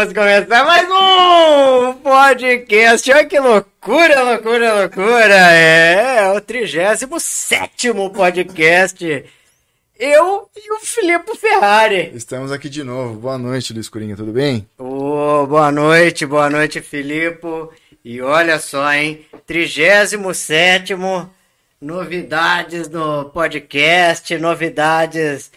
Vamos começar mais um podcast. Olha que loucura, loucura, loucura. É, é o 37 podcast. Eu e o Filipe Ferrari. Estamos aqui de novo. Boa noite, Luiz Coringa, tudo bem? Oh, boa noite, boa noite, Filipe. E olha só, hein? 37 novidades no podcast, novidades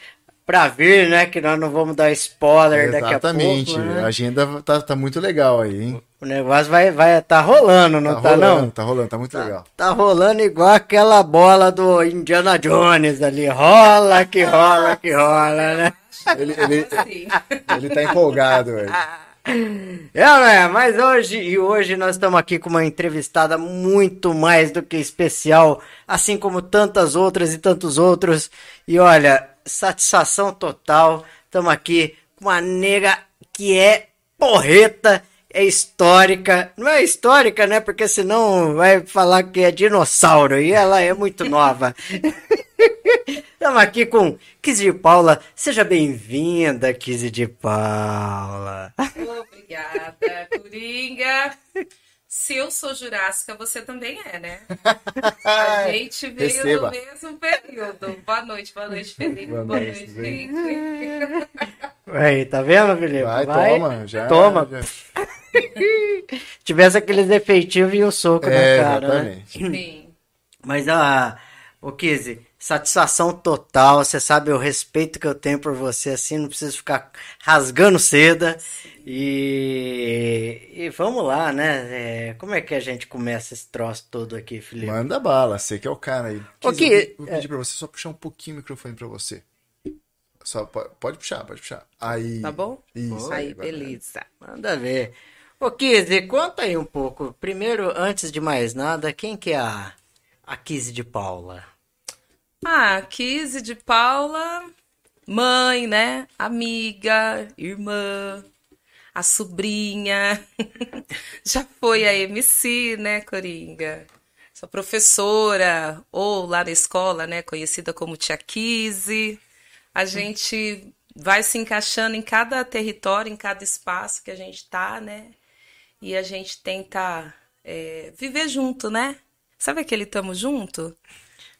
pra vir, né? Que nós não vamos dar spoiler Exatamente. daqui a pouco. Exatamente. Né? A agenda tá, tá muito legal aí, hein? O negócio vai, vai tá rolando, não tá, tá rolando, não? Tá rolando, tá muito tá, legal. Tá rolando igual aquela bola do Indiana Jones ali. Rola que rola que rola, né? Ele, ele, ele tá empolgado, velho. É, né? Mas hoje, e hoje nós estamos aqui com uma entrevistada muito mais do que especial, assim como tantas outras e tantos outros. E olha, satisfação total. Estamos aqui com uma nega que é porreta, é histórica. Não é histórica, né? Porque senão vai falar que é dinossauro e ela é muito nova. Estamos aqui com Kizzy de Paula. Seja bem-vinda, Kizzy de Paula. Obrigada, Coringa. Se eu sou jurássica, você também é, né? A gente veio Receba. no mesmo período. Boa noite, boa noite, Felipe. Boa Boa, noite, noite, gente. Aí, tá vendo, Felipe? Vai, toma, já. Toma. já. Tivesse aqueles efeitivos e o soco É, na cara, né? exatamente. Sim. Mas, ah, ô Kizzy, satisfação total. Você sabe o respeito que eu tenho por você, assim, não preciso ficar rasgando seda. E, e vamos lá, né? É, como é que a gente começa esse troço todo aqui, Felipe? Manda bala, você que é o cara aí. Ki- eu vou, vou pedir pra você só puxar um pouquinho o microfone pra você. Só, pode, pode puxar, pode puxar. Aí. Tá bom? Isso, Aí, agora. beleza. Manda ver. Ô, Kizzy, conta aí um pouco. Primeiro, antes de mais nada, quem que é a, a Kizzy de Paula? Ah, Kizzy de Paula, mãe, né? Amiga, irmã, a sobrinha. Já foi a MC, né, Coringa? Sou professora, ou lá na escola, né, conhecida como Tia Kizzy. A gente vai se encaixando em cada território, em cada espaço que a gente tá, né? E a gente tenta é, viver junto, né? Sabe aquele tamo junto?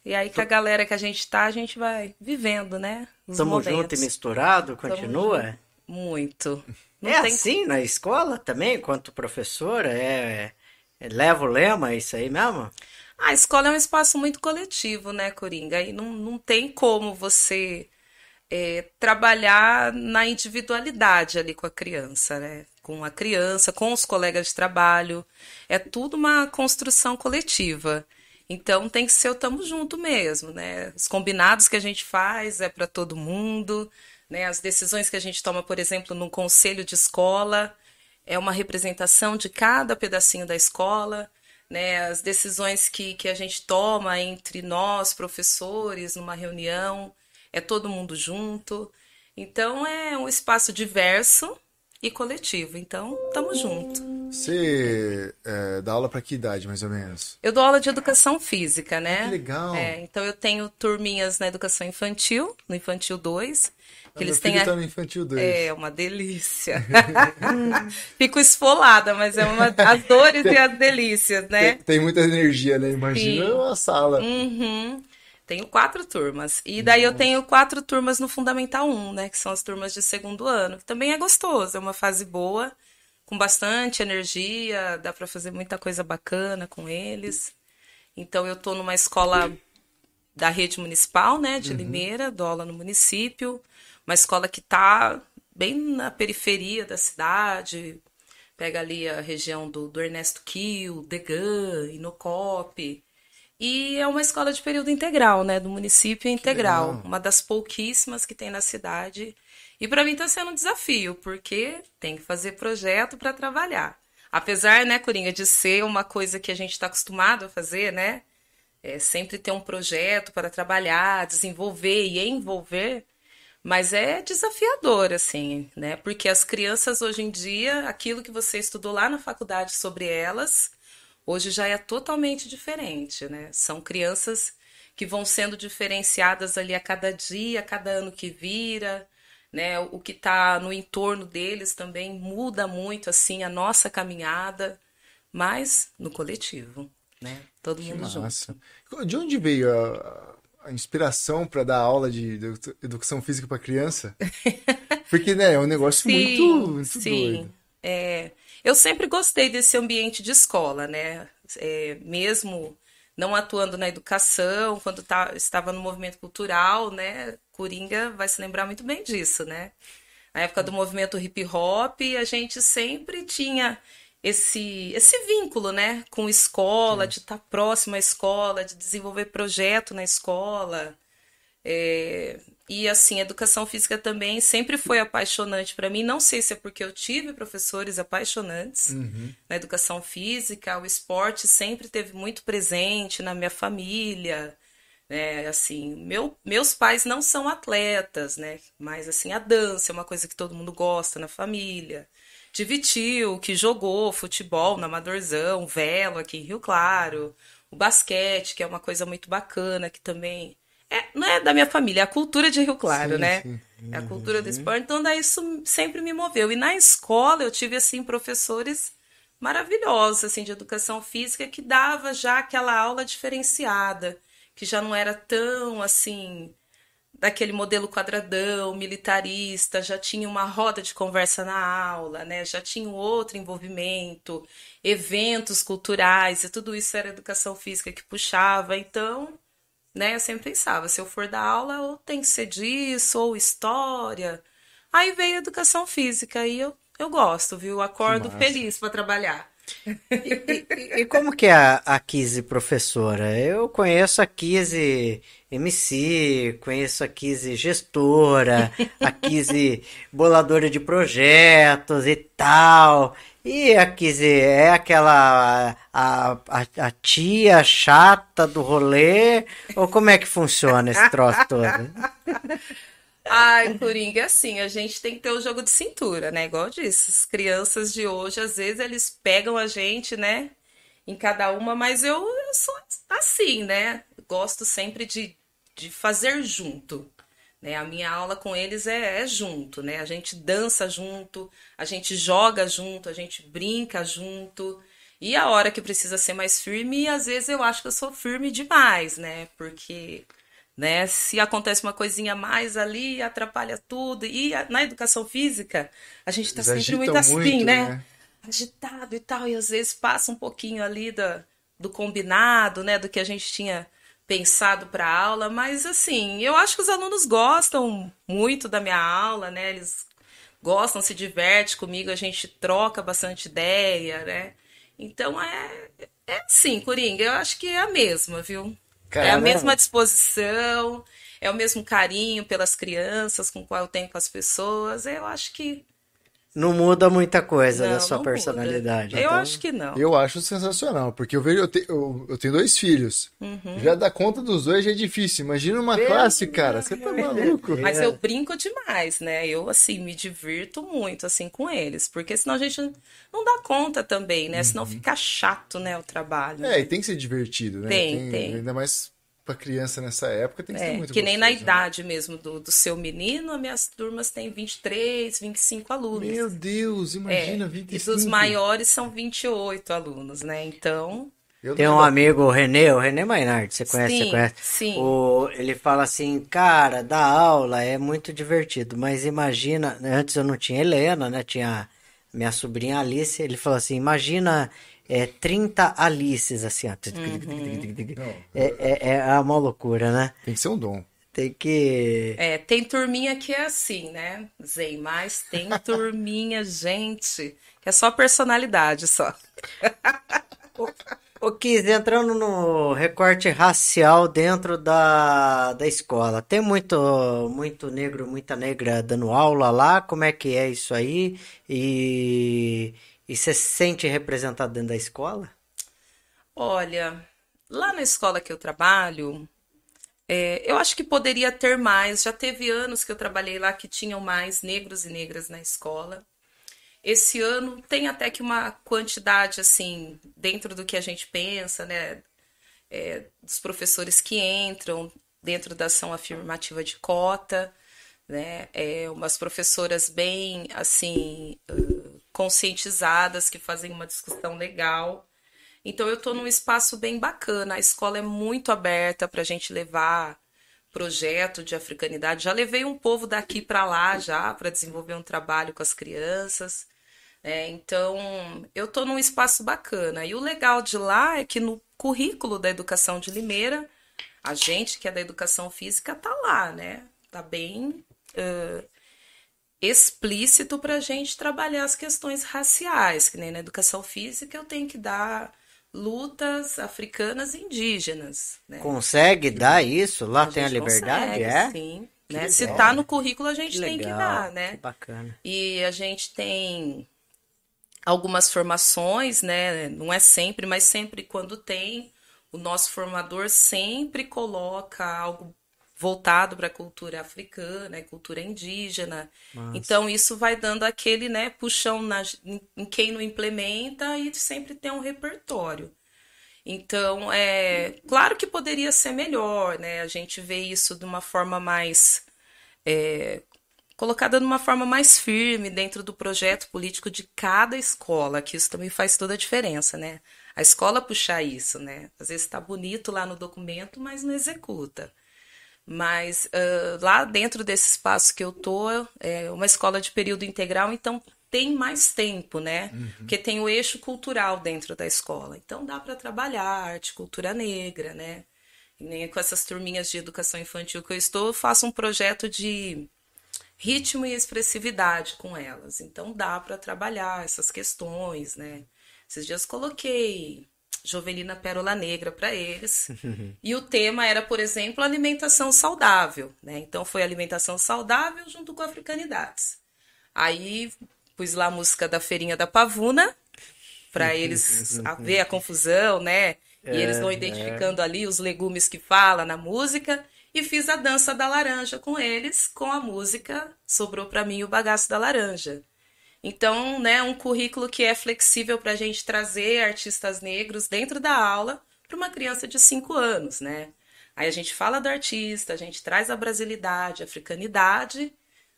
E aí, com a galera que a gente tá, a gente vai vivendo, né? Os Tamo junto momentos. e misturado? Continua? junto. Muito. Não é tem- assim na escola também, enquanto professora? É, é- leva o lema, é isso aí mesmo? A escola é um espaço muito coletivo, né, Coringa? E não, não tem como você é, trabalhar na individualidade ali com a criança, né? Com a criança, com os colegas de trabalho. É tudo uma construção coletiva. Então tem que ser o tamo junto mesmo, né? Os combinados que a gente faz é para todo mundo, né? As decisões que a gente toma, por exemplo, num conselho de escola, é uma representação de cada pedacinho da escola, né? As decisões que, que a gente toma entre nós, professores, numa reunião, é todo mundo junto. Então é um espaço diverso e coletivo. Então, estamos junto. Você é, dá aula pra que idade, mais ou menos? Eu dou aula de educação física, né? que legal. É, então eu tenho turminhas na educação infantil, no infantil 2, que eles Meu filho têm a- tá no infantil 2. É uma delícia. Fico esfolada, mas é uma as dores e as delícias, né? Tem, tem muita energia, né? Imagina Sim. uma sala. Uhum. Tenho quatro turmas. E daí eu tenho quatro turmas no Fundamental 1, né? Que são as turmas de segundo ano. Que também é gostoso, é uma fase boa, com bastante energia, dá para fazer muita coisa bacana com eles. Então eu tô numa escola da rede municipal, né, de Limeira, dou aula no município, uma escola que tá bem na periferia da cidade, pega ali a região do, do Ernesto Kiel, Degan, Inocop, e é uma escola de período integral, né, do município integral, uma das pouquíssimas que tem na cidade, e para mim tá sendo um desafio, porque tem que fazer projeto para trabalhar. Apesar, né, Coringa, de ser uma coisa que a gente está acostumado a fazer, né, é, sempre ter um projeto para trabalhar, desenvolver e envolver, mas é desafiador, assim, né? Porque as crianças hoje em dia, aquilo que você estudou lá na faculdade sobre elas, hoje já é totalmente diferente, né? São crianças que vão sendo diferenciadas ali a cada dia, a cada ano que vira, né? O que está no entorno deles também muda muito assim a nossa caminhada, mas no coletivo, né? Todo Que mundo junto. massa. De onde veio a, a inspiração para dar aula de edu- educação física para criança? Porque, né, é um negócio muito, muito sim. doido. É, eu sempre gostei desse ambiente de escola, né? É, mesmo não atuando na educação, quando tá- estava no movimento cultural, né? Coringa vai se lembrar muito bem disso, né? Na época do movimento hip hop, a gente sempre tinha esse, esse vínculo, né? Com escola, de estar próximo à escola, de desenvolver projeto na escola. É, e assim, a educação física também sempre foi apaixonante para mim. Não sei se é porque eu tive professores apaixonantes na educação física, o esporte sempre teve muito presente na minha família. Né? Assim, meu, meus pais não são atletas, né? Mas assim, a dança é uma coisa que todo mundo gosta na família. Tive tio que jogou futebol na Amadorzão, velo aqui em Rio Claro, o basquete, que é uma coisa muito bacana, que também é, não é da minha família, é a cultura de Rio Claro, Sim, né? sim. É a cultura do esporte, então daí isso sempre me moveu. E na escola eu tive assim professores maravilhosos assim de educação física que dava já aquela aula diferenciada, que já não era tão assim daquele modelo quadradão, militarista, já tinha uma roda de conversa na aula, né? Já tinha um outro envolvimento, eventos culturais, e tudo isso era educação física que puxava. Então, né, eu sempre pensava, se eu for dar aula, ou tem que ser disso, ou história. Aí veio a educação física, e eu, eu gosto, viu? Acordo feliz para trabalhar. E, e como que é a, a Kizzy professora? Eu conheço a Kizzy MC, conheço a Kizzy gestora, a Kizzy boladora de projetos e tal. E a Kizzy é aquela a, a, a tia chata do rolê? Ou como é que funciona esse troço todo? Ai, Coringa, é assim, a gente tem que ter o jogo de cintura, né? Igual disse, as crianças de hoje, às vezes, eles pegam a gente, né? Em cada uma, mas eu, eu sou assim, né? Gosto sempre de, de fazer junto. Né? A minha aula com eles é, é junto, né? A gente dança junto, a gente joga junto, a gente brinca junto. E a hora que precisa ser mais firme, às vezes eu acho que eu sou firme demais, né? Porque né? Se acontece uma coisinha a mais ali, atrapalha tudo. E a- na educação física, a gente tá Eles sempre muito assim, muito, né? né? Agitado e tal, e às vezes passa um pouquinho ali da, do combinado, né? Do que a gente tinha pensado para a aula, mas assim, eu acho que os alunos gostam muito da minha aula, né? Eles gostam, se divertem comigo, a gente troca bastante ideia, né? Então é, é assim, Coringa, eu acho que é a mesma, viu? É a Caramba. mesma disposição, é o mesmo carinho pelas crianças com qual eu tenho com as pessoas. Eu acho que Não muda muita coisa da não, sua não muda. personalidade. Eu então- acho que não. Eu acho sensacional, porque eu vejo, eu, te- eu- eu tenho dois filhos. Uhum. Já dar conta dos dois já é difícil. Imagina uma classe, cara. Você tá maluco? Mas eu brinco demais, né? Eu, assim, me divirto muito, assim, com eles. Porque senão a gente não dá conta também, né? Senão fica chato, né, o trabalho. Uhum. É, e tem que ser divertido, né? Tem, tem. Ainda mais pra criança nessa época, tem que ser É, muito que nem na né? idade mesmo do, do seu menino, as minhas turmas têm 23, 25 alunos. Meu Deus, É, imagina, e 25. dos maiores são 28 alunos, né? Então, Eu Tem um lembro- amigo, o Renê, o Renê Mainardi, você conhece, Sim, você conhece? sim. O, ele fala assim, cara, dar aula é muito divertido, mas imagina, antes eu não tinha Helena, né, tinha minha sobrinha Alice, ele falou assim, imagina é, 30 Alices, assim, ó. Uhum. É, é, é uma loucura, né? Tem que ser um dom. Tem que... é, tem turminha que é assim, né, Zey? Mas tem turminha, gente, que é só personalidade, só. Ô, Kiz, entrando no recorte racial dentro da, da escola, tem muito, muito negro, muita negra dando aula lá? Como é que é isso aí? E, e você se sente representado dentro da escola? Olha, lá na escola que eu trabalho, é, eu acho que poderia ter mais. Já teve anos que eu trabalhei lá que tinham mais negros e negras na escola. Esse ano tem até que uma quantidade, assim, dentro do que a gente pensa, né? é, dos professores que entram dentro da ação afirmativa de cota. né? É, umas professoras bem, assim, uh, conscientizadas, que fazem uma discussão legal. Então, eu estou num espaço bem bacana. A escola é muito aberta para a gente levar projeto de africanidade. Já levei um povo daqui para lá já para desenvolver um trabalho com as crianças. É, então, eu estou num espaço bacana. E o legal de lá é que no currículo da educação de Limeira, a gente que é da educação física tá lá, né? Tá bem uh, explícito para a gente trabalhar as questões raciais, que nem na educação física eu tenho que dar lutas africanas e indígenas. Né? Consegue dar isso? Lá a tem a liberdade? Consegue, é? Sim. Né? Se tá no currículo, a gente que tem legal, que dar, né? Que bacana. E a gente tem algumas formações, né? Não é sempre, mas sempre quando tem, o nosso formador sempre coloca algo voltado para a cultura africana, cultura indígena. Nossa. Então isso vai dando aquele, né, puxão na, em quem não implementa e sempre tem um repertório. Então, é claro que poderia ser melhor, né? A gente vê isso de uma forma mais é, colocada de uma forma mais firme dentro do projeto político de cada escola, que isso também faz toda a diferença, né? A escola puxar isso, né? Às vezes está bonito lá no documento, mas não executa. Mas uh, lá dentro desse espaço que eu tô, é uma escola de período integral, então tem mais tempo, né? Uhum. Porque tem o eixo cultural dentro da escola. Então dá para trabalhar arte, cultura negra, né? E nem com essas turminhas de educação infantil que eu estou, eu faço um projeto de ritmo e expressividade com elas. Então dá para trabalhar essas questões, né? Esses dias coloquei Jovelina Pérola Negra para eles. e o tema era, por exemplo, alimentação saudável. Né? Então foi alimentação saudável junto com africanidades. Aí pus lá a música da Feirinha da Pavuna, para eles ver a confusão, né? E eles vão identificando ali os legumes que fala na música. E fiz a dança da laranja com eles, com a música Sobrou para mim o bagaço da laranja. Então, né, um currículo que é flexível para a gente trazer artistas negros dentro da aula para uma criança de 5 anos, né? Aí a gente fala do artista, a gente traz a brasilidade, a africanidade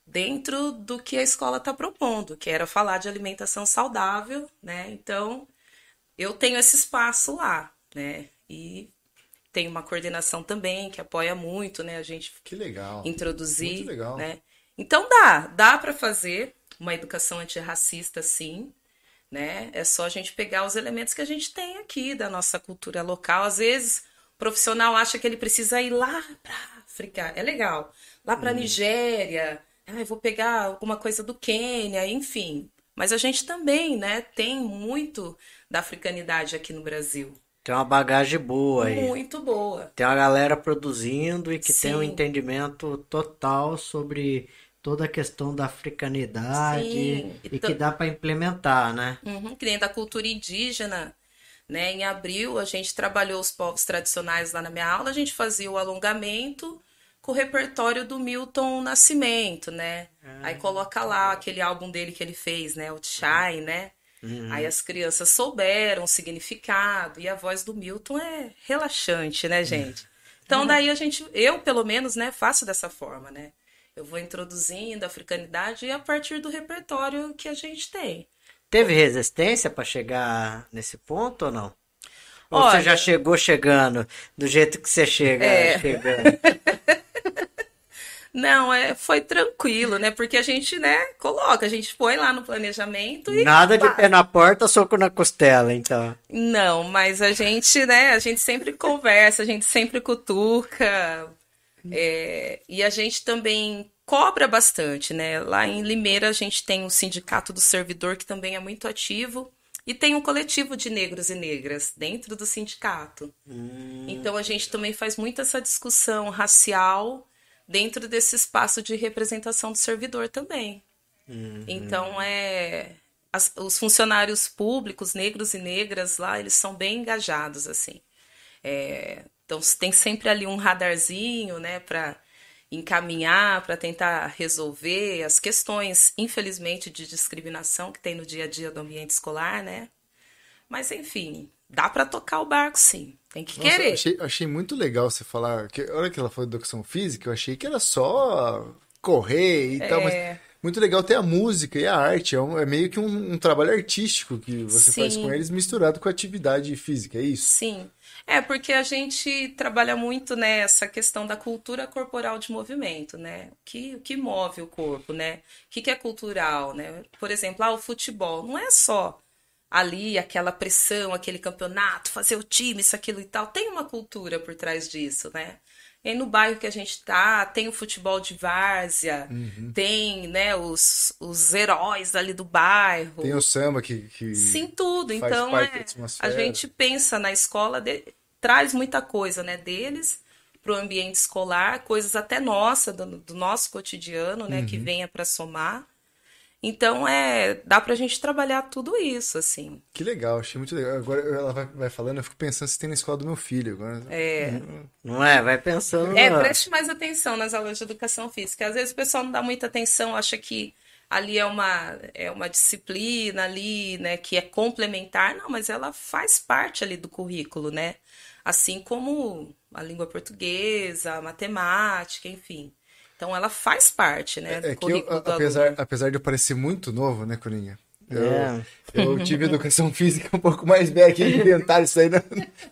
dentro do que a escola está propondo, que era falar de alimentação saudável, né? Então, eu tenho esse espaço lá, né? E tem uma coordenação também que apoia muito, né? A gente que legal. introduzir, Muito legal. né? Então dá, dá para fazer uma educação antirracista, sim. Né? É só a gente pegar os elementos que a gente tem aqui da nossa cultura local. Às vezes, o profissional acha que ele precisa ir lá para África, é legal, lá para Uhum. Nigéria, ah, vou pegar alguma coisa do Quênia, enfim. Mas a gente também, né, tem muito da africanidade aqui no Brasil. Tem uma bagagem boa aí. Muito boa. Tem uma galera produzindo e que tem um Sim. entendimento total sobre toda a questão da africanidade Sim. e que dá para implementar, né? Uhum, que nem da cultura indígena, né? Em abril a gente trabalhou os povos tradicionais lá na minha aula, a gente fazia o alongamento com o repertório do Milton Nascimento, né? Aí coloca lá aquele álbum dele que ele fez, né? O Chai, né? Aí as crianças souberam o significado e a voz do Milton é relaxante, né, gente? Então daí a gente, eu pelo menos, né, faço dessa forma, né? Eu vou introduzindo a africanidade a partir do repertório que a gente tem. Teve resistência para chegar nesse ponto ou não? Ou Olha- você já chegou chegando do jeito que você chega É. chegando? Não, é, foi tranquilo, né? Porque a gente, né, coloca, a gente põe lá no planejamento e. Nada de pé na porta, soco na costela, então. Não, mas a gente, né, a gente sempre conversa, a gente sempre cutuca. É, e a gente também cobra bastante, né? Lá em Limeira a gente tem o Sindicato do Servidor, que também é muito ativo. E tem um coletivo de negros e negras dentro do sindicato. Então a gente também faz muito essa discussão racial dentro desse espaço de representação do servidor também. Então é as- os funcionários públicos negros e negras lá eles são bem engajados assim. É, então tem sempre ali um radarzinho, né, para encaminhar, para tentar resolver as questões, infelizmente, de discriminação que tem no dia a dia do ambiente escolar, né? Mas enfim, dá para tocar o barco, sim. Tem que Nossa, querer. achei, achei muito legal você falar. Que, a hora que ela falou de educação física, eu achei que era só correr e é. tal, mas muito legal ter a música e a arte. É, um, é meio que um, um, trabalho artístico que você Sim. faz com eles misturado com a atividade física, é isso? Sim. É, porque a gente trabalha muito nessa questão da cultura corporal de movimento, né? O que, o que move o corpo, né? O que, que é cultural, né? Por exemplo, ah, o futebol não é só ali aquela pressão, aquele campeonato, fazer o time, isso, aquilo e tal. Tem uma cultura por trás disso, né? E no bairro que a gente tá, tem o futebol de várzea, uhum. tem, né, os, os heróis ali do bairro. Tem o samba que. que Sim, tudo. Então, é, a gente pensa na escola, de, traz muita coisa, né, deles para o ambiente escolar, coisas até nossa, do, do nosso cotidiano, né, uhum. que venha para somar. Então, é, dá pra gente trabalhar tudo isso, assim. Que legal, achei muito legal. Agora ela vai, vai falando, eu fico pensando se tem na escola do meu filho. Agora... É. Não é? Vai pensando. É, preste mais atenção nas aulas de educação física. Às vezes o pessoal não dá muita atenção, acha que ali é uma, é uma disciplina ali, né, que é complementar. Não, mas ela faz parte ali do currículo, né? Assim como a língua portuguesa, a matemática, enfim. Então ela faz parte, né? É, é que eu, apesar, apesar de eu parecer muito novo, né, Corinha? Eu, é. eu tive educação física um pouco mais velha que inventaram isso aí no,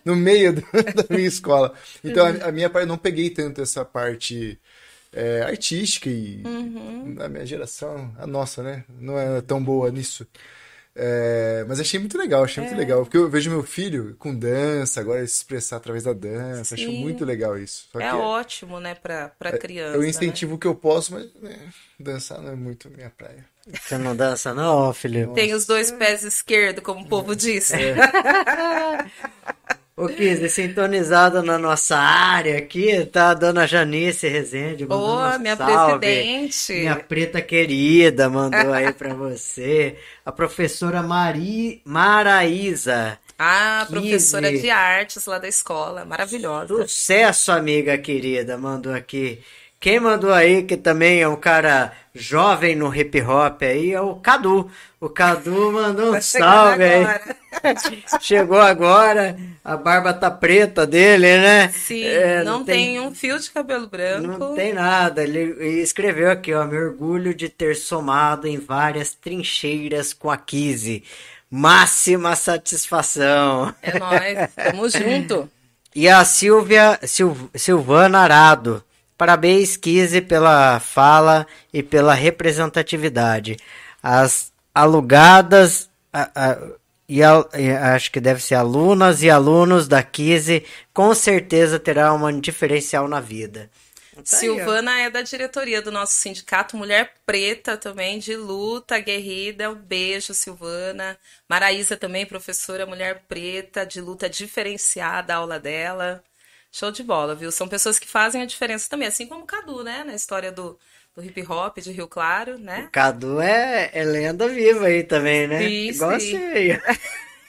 no meio do, da minha escola. Então, a, a, minha parte, não peguei tanto essa parte é, artística e uhum. a minha geração, a nossa, né? Não é tão boa nisso. É, mas achei muito legal, achei é. muito legal. Porque eu vejo meu filho com dança, agora se expressar através da dança. Sim. Acho muito legal isso. Só é ótimo, né, pra, pra é, criança. Eu né? incentivo né? o que eu posso, mas né, dançar não é muito minha praia. Você não dança, não, filho? Tem os dois pés esquerdos, como o povo diz. É. Ô, Kizzy, sintonizada na nossa área aqui, tá a dona Janice Rezende. Ô, oh, minha salve. presidente. Minha preta querida mandou aí pra você. A professora Mari... Maraísa. Ah, professora de artes lá da escola, maravilhosa. Sucesso, amiga querida, mandou aqui. Quem mandou aí, que também é um cara jovem no hip hop aí, é o Cadu. O Cadu mandou um salve aí. Chegou agora, a barba tá preta dele, né? Sim, é, não, não tem, tem, um fio de cabelo branco. Não tem nada. Ele escreveu aqui, ó, me orgulho de ter somado em várias trincheiras com a Kizzy. Máxima satisfação. É nóis, tamo junto. E a Silvia Sil, Silvana Arado. Parabéns, Kise, pela fala e pela representatividade. As alugadas, a, a, e, a, e acho que deve ser alunas e alunos da Kise, com certeza terá um diferencial na vida. Tá Silvana aí, é da diretoria do nosso sindicato, mulher preta também, de luta guerrida. Um beijo, Silvana. Maraísa também, professora, mulher preta, de luta diferenciada, a aula dela. Show de bola, viu? São pessoas que fazem a diferença também, assim como o Cadu, né? Na história do, do hip hop de Rio Claro, né? O Cadu é, é lenda viva aí também, né? Sim, Igual sim. você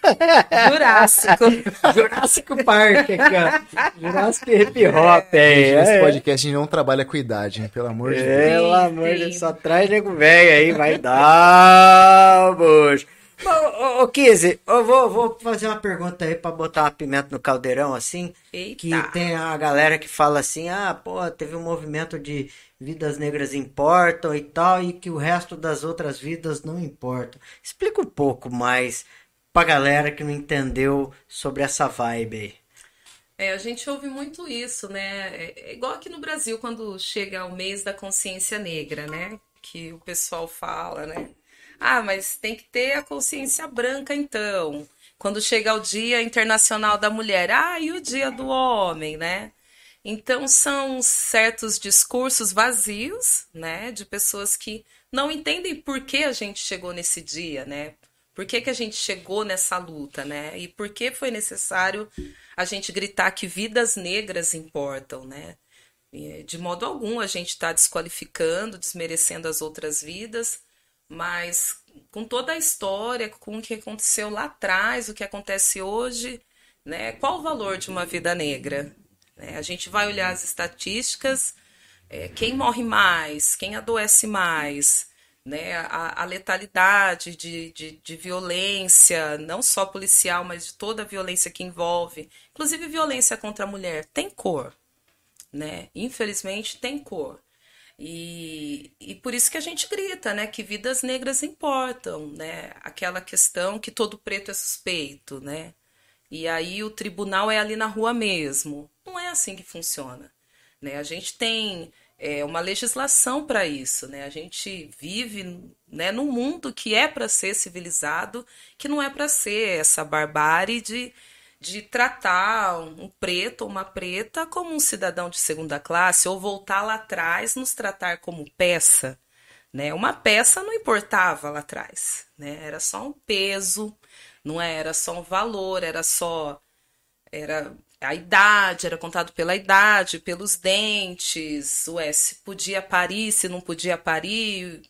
Jurássico. Jurássico Park aqui, ó. Jurássico Hip Hop aí. Nesse é. podcast a gente não trabalha com idade, hein? pelo amor de Deus. Pelo amor de Deus, só traz nego velho aí, vai dar, bucho. Ô, ô, Kizzy, eu vou, vou fazer uma pergunta aí pra botar uma pimenta no caldeirão, assim. Eita. Que tem a galera que fala assim, ah, pô, teve um movimento de vidas negras importam e tal, e que o resto das outras vidas não importam. Explica um pouco mais pra galera que não entendeu sobre essa vibe aí. É, a gente ouve muito isso, né? É, é igual aqui no Brasil, quando chega o mês da consciência negra, né? Que o pessoal fala, né? Ah, mas tem que ter a consciência branca então. Quando chega o Dia Internacional da Mulher, ah, e o Dia do Homem, né? Então são certos discursos vazios, né, de pessoas que não entendem por que a gente chegou nesse dia, né? Por que, que a gente chegou nessa luta, né? E por que foi necessário a gente gritar que vidas negras importam, né? De modo algum a gente está desqualificando, desmerecendo as outras vidas, mas com toda a história, com o que aconteceu lá atrás, o que acontece hoje, né? Qual o valor de uma vida negra? Né? A gente vai olhar as estatísticas, é, quem morre mais, quem adoece mais, né? A, a letalidade de, de, de, violência, não só policial, mas de toda a violência que envolve, inclusive violência contra a mulher, tem cor, né? Infelizmente tem cor. E, e por isso que a gente grita, né? Que vidas negras importam, né? Aquela questão que todo preto é suspeito, né? E aí o tribunal é ali na rua mesmo. Não é assim que funciona. Né? A gente tem é, uma legislação para isso. Né? A gente vive né, num mundo que é para ser civilizado, que não é para ser essa barbárie de, de tratar um preto ou uma preta como um cidadão de segunda classe, ou voltar lá atrás, nos tratar como peça. Né? Uma peça não importava lá atrás, né? era só um peso, não era só um valor, era só. Era a idade, era contado pela idade, pelos dentes, ué, se podia parir, se não podia parir.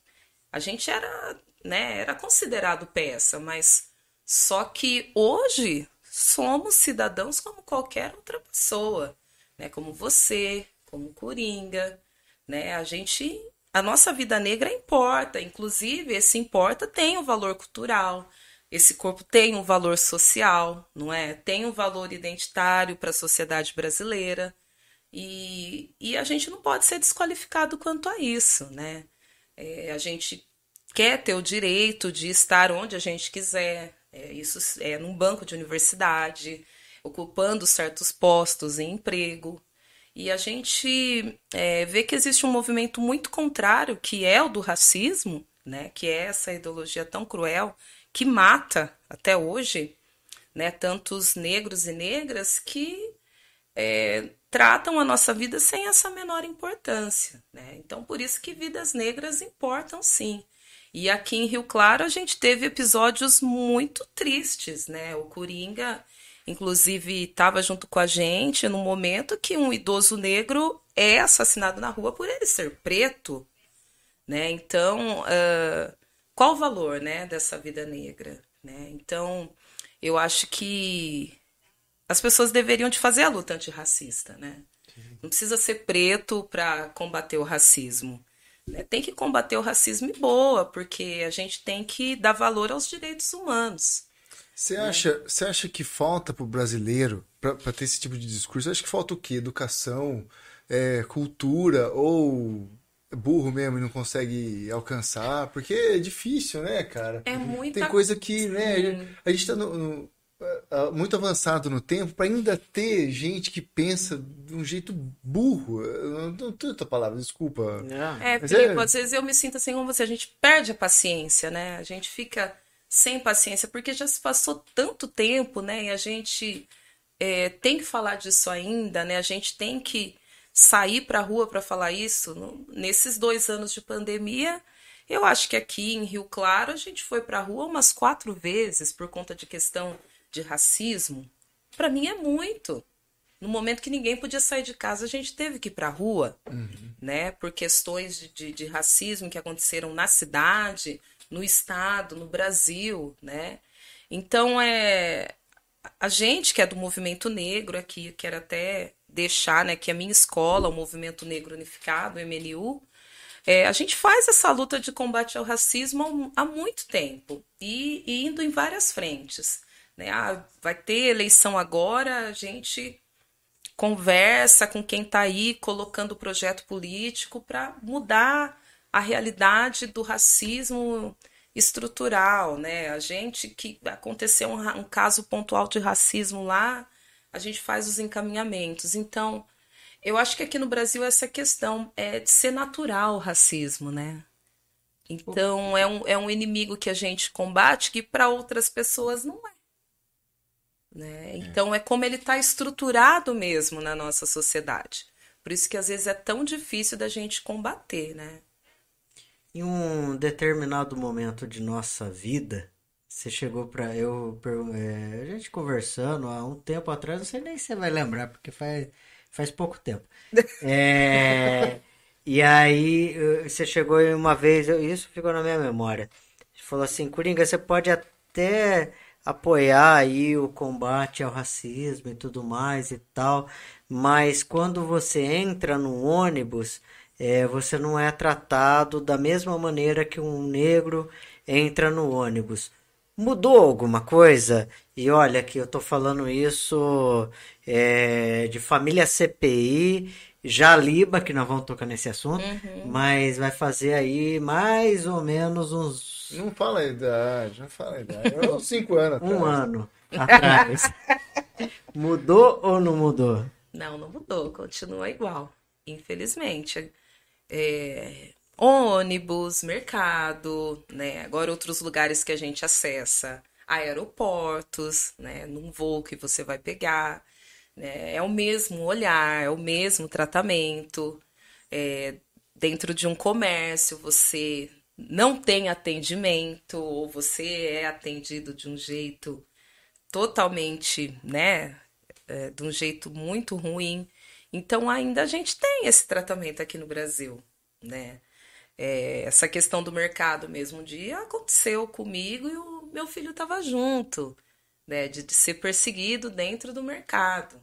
A gente era, né, era considerado peça, mas só que hoje somos cidadãos como qualquer outra pessoa, né, como você, como Coringa, né? A gente a nossa vida negra importa, inclusive esse importa tem um valor cultural, esse corpo tem um valor social, não é? Tem um valor identitário para a sociedade brasileira. E, e a gente não pode ser desqualificado quanto a isso, né? É, a gente quer ter o direito de estar onde a gente quiser, é, isso é num banco de universidade, ocupando certos postos em emprego. E a gente é, vê que existe um movimento muito contrário, que é o do racismo, né? que é essa ideologia tão cruel que mata até hoje, né, tantos negros e negras que é, tratam a nossa vida sem essa menor importância. Né? Então, por isso que vidas negras importam sim. E aqui em Rio Claro a gente teve episódios muito tristes, né? O Coringa, inclusive, estava junto com a gente no momento que um idoso negro é assassinado na rua por ele ser preto, né? Então, uh, qual o valor né, dessa vida negra. Né? Então, eu acho que as pessoas deveriam de fazer a luta antirracista. Né? Não precisa ser preto para combater o racismo. Né? Tem que combater o racismo e boa, porque a gente tem que dar valor aos direitos humanos. Você acha, você acha que falta para o brasileiro, para ter esse tipo de discurso, acho que falta o quê? Educação, é, cultura ou burro mesmo e não consegue alcançar, porque é difícil, né, cara? É muita Tem coisa que, né, a gente tá no, no, muito avançado no tempo para ainda ter gente que pensa de um jeito burro. Não tenho outra palavra, desculpa. É, Felipe, é... às vezes eu me sinto assim como você, a gente perde a paciência, né? A gente fica sem paciência, porque já se passou tanto tempo, né? E a gente é, tem que falar disso ainda, né? A gente tem que sair para a rua para falar isso, nesses dois anos de pandemia, eu acho que aqui em Rio Claro a gente foi para a rua umas quatro vezes por conta de questão de racismo. Para mim é muito. No momento que ninguém podia sair de casa, a gente teve que ir para a rua, uhum. né? Por questões de, de, de racismo que aconteceram na cidade, no estado, no Brasil, né? Então é a gente que é do movimento negro aqui, quero até deixar né, que a minha escola, o Movimento Negro Unificado, o MNU, é, a gente faz essa luta de combate ao racismo há, muito tempo e, e, indo em várias frentes. Né? Ah, vai ter eleição agora, a gente conversa com quem está aí colocando projeto político para mudar a realidade do racismo estrutural, né? A gente que aconteceu um, um caso pontual de racismo lá, a gente faz os encaminhamentos. Então, eu acho que aqui no Brasil essa questão é de ser natural o racismo, né? Então, é um, é um inimigo que a gente combate que para outras pessoas não é. Né? É. Então, é como ele está estruturado mesmo na nossa sociedade. Por isso que às vezes é tão difícil da gente combater, né? Em um determinado momento de nossa vida, você chegou pra. Eu, é, a gente conversando há um tempo atrás, não sei nem se você vai lembrar, porque faz, faz pouco tempo. É, e aí você chegou uma vez, isso ficou na minha memória. Você falou assim, Coringa, você pode até apoiar aí o combate ao racismo e tudo mais e tal, mas quando você entra no ônibus, é, você não é tratado da mesma maneira que um negro entra no ônibus mudou alguma coisa? E olha que eu tô falando isso é, de família CPI, Jaliba, que nós vamos tocar nesse assunto, uhum. mas vai fazer aí mais ou menos uns. Não fala a idade, não fala a idade. Uns cinco anos atrás. Um ano atrás. mudou ou não mudou? Não, não mudou, continua igual, infelizmente. É, ônibus, mercado, né? Agora outros lugares que a gente acessa, aeroportos, né? Num voo que você vai pegar, né? É o mesmo olhar, é o mesmo tratamento. É, dentro de um comércio, você não tem atendimento ou você é atendido de um jeito totalmente, né? É, de um jeito muito ruim. Então ainda a gente tem esse tratamento aqui no Brasil, né? É, essa questão do mercado mesmo um dia aconteceu comigo e o meu filho estava junto, né, de, de, ser perseguido dentro do mercado.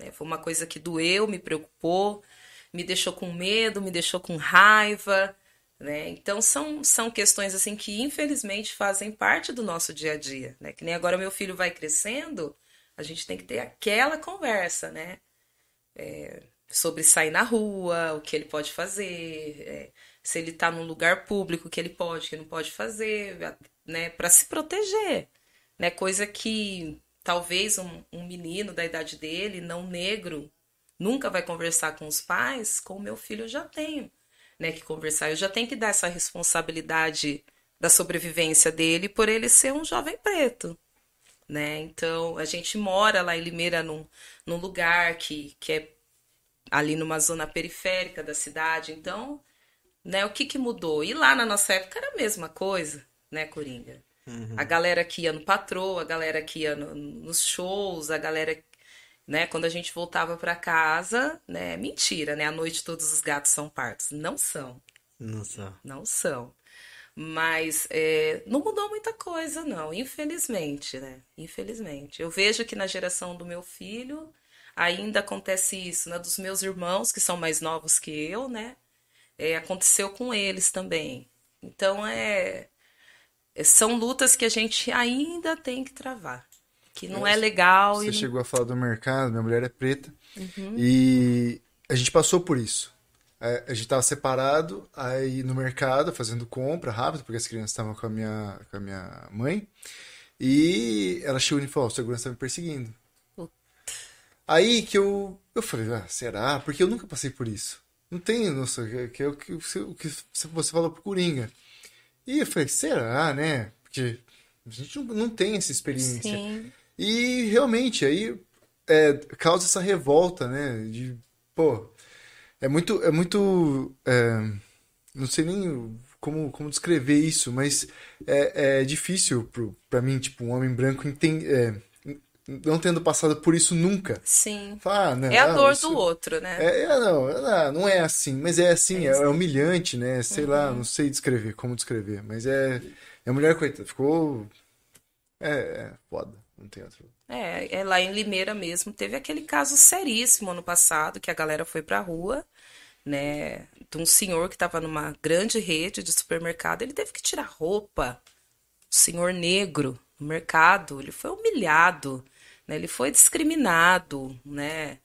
É, foi uma coisa que doeu, me preocupou, me deixou com medo, me deixou com raiva, né? Então são, são questões assim que infelizmente fazem parte do nosso dia a dia, né? Que nem agora meu filho vai crescendo, a gente tem que ter aquela conversa, né? É, sobre sair na rua, o que ele pode fazer, é, se ele está num lugar público, o que ele pode, o que não pode fazer, né, para se proteger, né, coisa que talvez um, um, menino da idade dele, não negro, nunca vai conversar com os pais, com o meu filho eu já tenho, né, que conversar, eu já tenho que dar essa responsabilidade da sobrevivência dele por ele ser um jovem preto, né, então a gente mora lá em Limeira num, num lugar que, que é ali numa zona periférica da cidade, então né? O que, que mudou? E lá na nossa época era a mesma coisa, né, Coringa? Uhum. A galera que ia no patrô, a galera que ia no, nos shows, a galera, né, quando a gente voltava para casa, né, mentira, né, à noite todos os gatos são partos. Não são. Não são. Não são. Mas é, não mudou muita coisa, não, infelizmente, né? Infelizmente. Eu vejo que na geração do meu filho ainda acontece isso, né? Dos meus irmãos, que são mais novos que eu, né? é, aconteceu com eles também. Então é são lutas que a gente ainda tem que travar, que não é, é legal. Você não... chegou a falar do mercado, minha mulher é preta uhum. e a gente passou por isso. É, a gente estava separado aí no mercado fazendo compra rápido porque as crianças estavam com a minha com a minha mãe e ela chegou e falou: "O segurança está me perseguindo". Aí que eu eu falei: ah, será? Porque eu nunca passei por isso. Não tem noção, que é o que, o que você falou pro Coringa. E eu falei, será, né? Porque a gente não, não tem essa experiência. Sim. E realmente, aí é, causa essa revolta, né? De, pô, é muito. É muito. É, não sei nem como, como descrever isso, mas é, é difícil pro, pra mim, tipo, um homem branco entender. É, não tendo passado por isso nunca. Sim. Fala, ah, não, é a dor isso... do outro, né? É, é não, é, não é assim, mas é assim, é, humilhante, né? Sei uhum. lá, não sei descrever, como descrever, mas é. É a mulher, coitada, ficou. É, é foda, É, é, lá em Limeira mesmo, teve aquele caso seríssimo ano passado, que a galera foi pra rua, né? De um senhor que tava numa grande rede de supermercado, ele teve que tirar roupa. O senhor negro no mercado, ele foi humilhado né? Ele foi discriminado, né?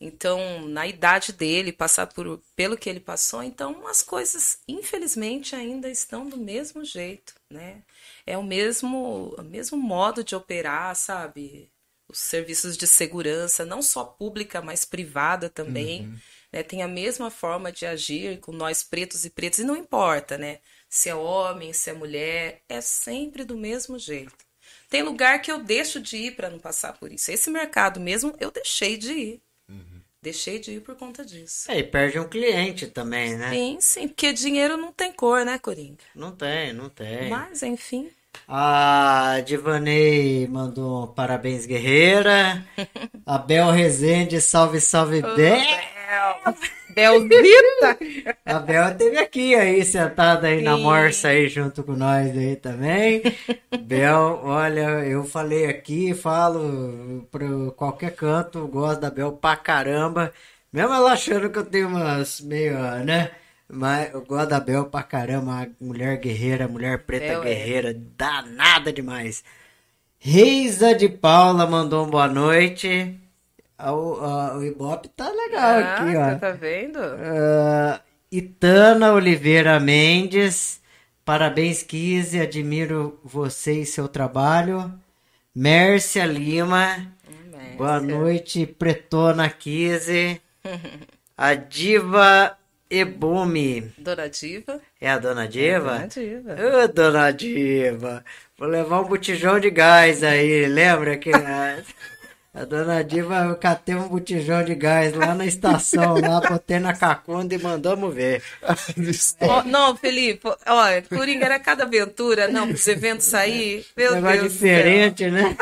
Então, na idade dele, passar por, pelo que ele passou, então as coisas, infelizmente, ainda estão do mesmo jeito, né? É o mesmo, o mesmo modo de operar, sabe? Os serviços de segurança, não só pública, mas privada também, uhum. né? Tem a mesma forma de agir com nós pretos e pretas, e não importa, né? Se é homem, se é mulher, é sempre do mesmo jeito. Tem lugar que eu deixo de ir para não passar por isso. Esse mercado mesmo, eu deixei de ir. Deixei de ir por conta disso. É, e perde um cliente também, né? Sim, sim, porque dinheiro não tem cor, né, Coringa? Não tem, não tem. Mas, enfim. A Divanei mandou um parabéns, guerreira. A Bel Rezende, salve, salve, Bel. Belzita! A Bel esteve aqui aí, sentada aí Sim. na morsa aí junto com nós aí também. Bel, olha, eu falei aqui, falo para qualquer canto, gosto da Bel pra caramba. Mesmo ela achando que eu tenho umas meio, né? Mas eu gosto da Bel pra caramba, mulher guerreira, mulher preta Bel é. guerreira, é. danada demais. Reisa de Paula mandou um boa noite. O, o Ibope tá legal ah, aqui, ó. Tá vendo? Uh, Itana Oliveira Mendes. Parabéns, Kise. Admiro você e seu trabalho. Mércia Lima. Mércia. Boa noite, Pretona Kise. A Diva Ebumi. Dona Diva? É a Dona Diva? É a Dona Diva. Ô, Dona Diva. Vou levar um botijão de gás aí, lembra que... A dona Diva, eu catei um botijão de gás lá na estação, lá botei na cacunda e mandamos ver. oh, não, Felipe, olha, Coringa era cada aventura, não, para os eventos sair, meu Negócio Deus diferente, né?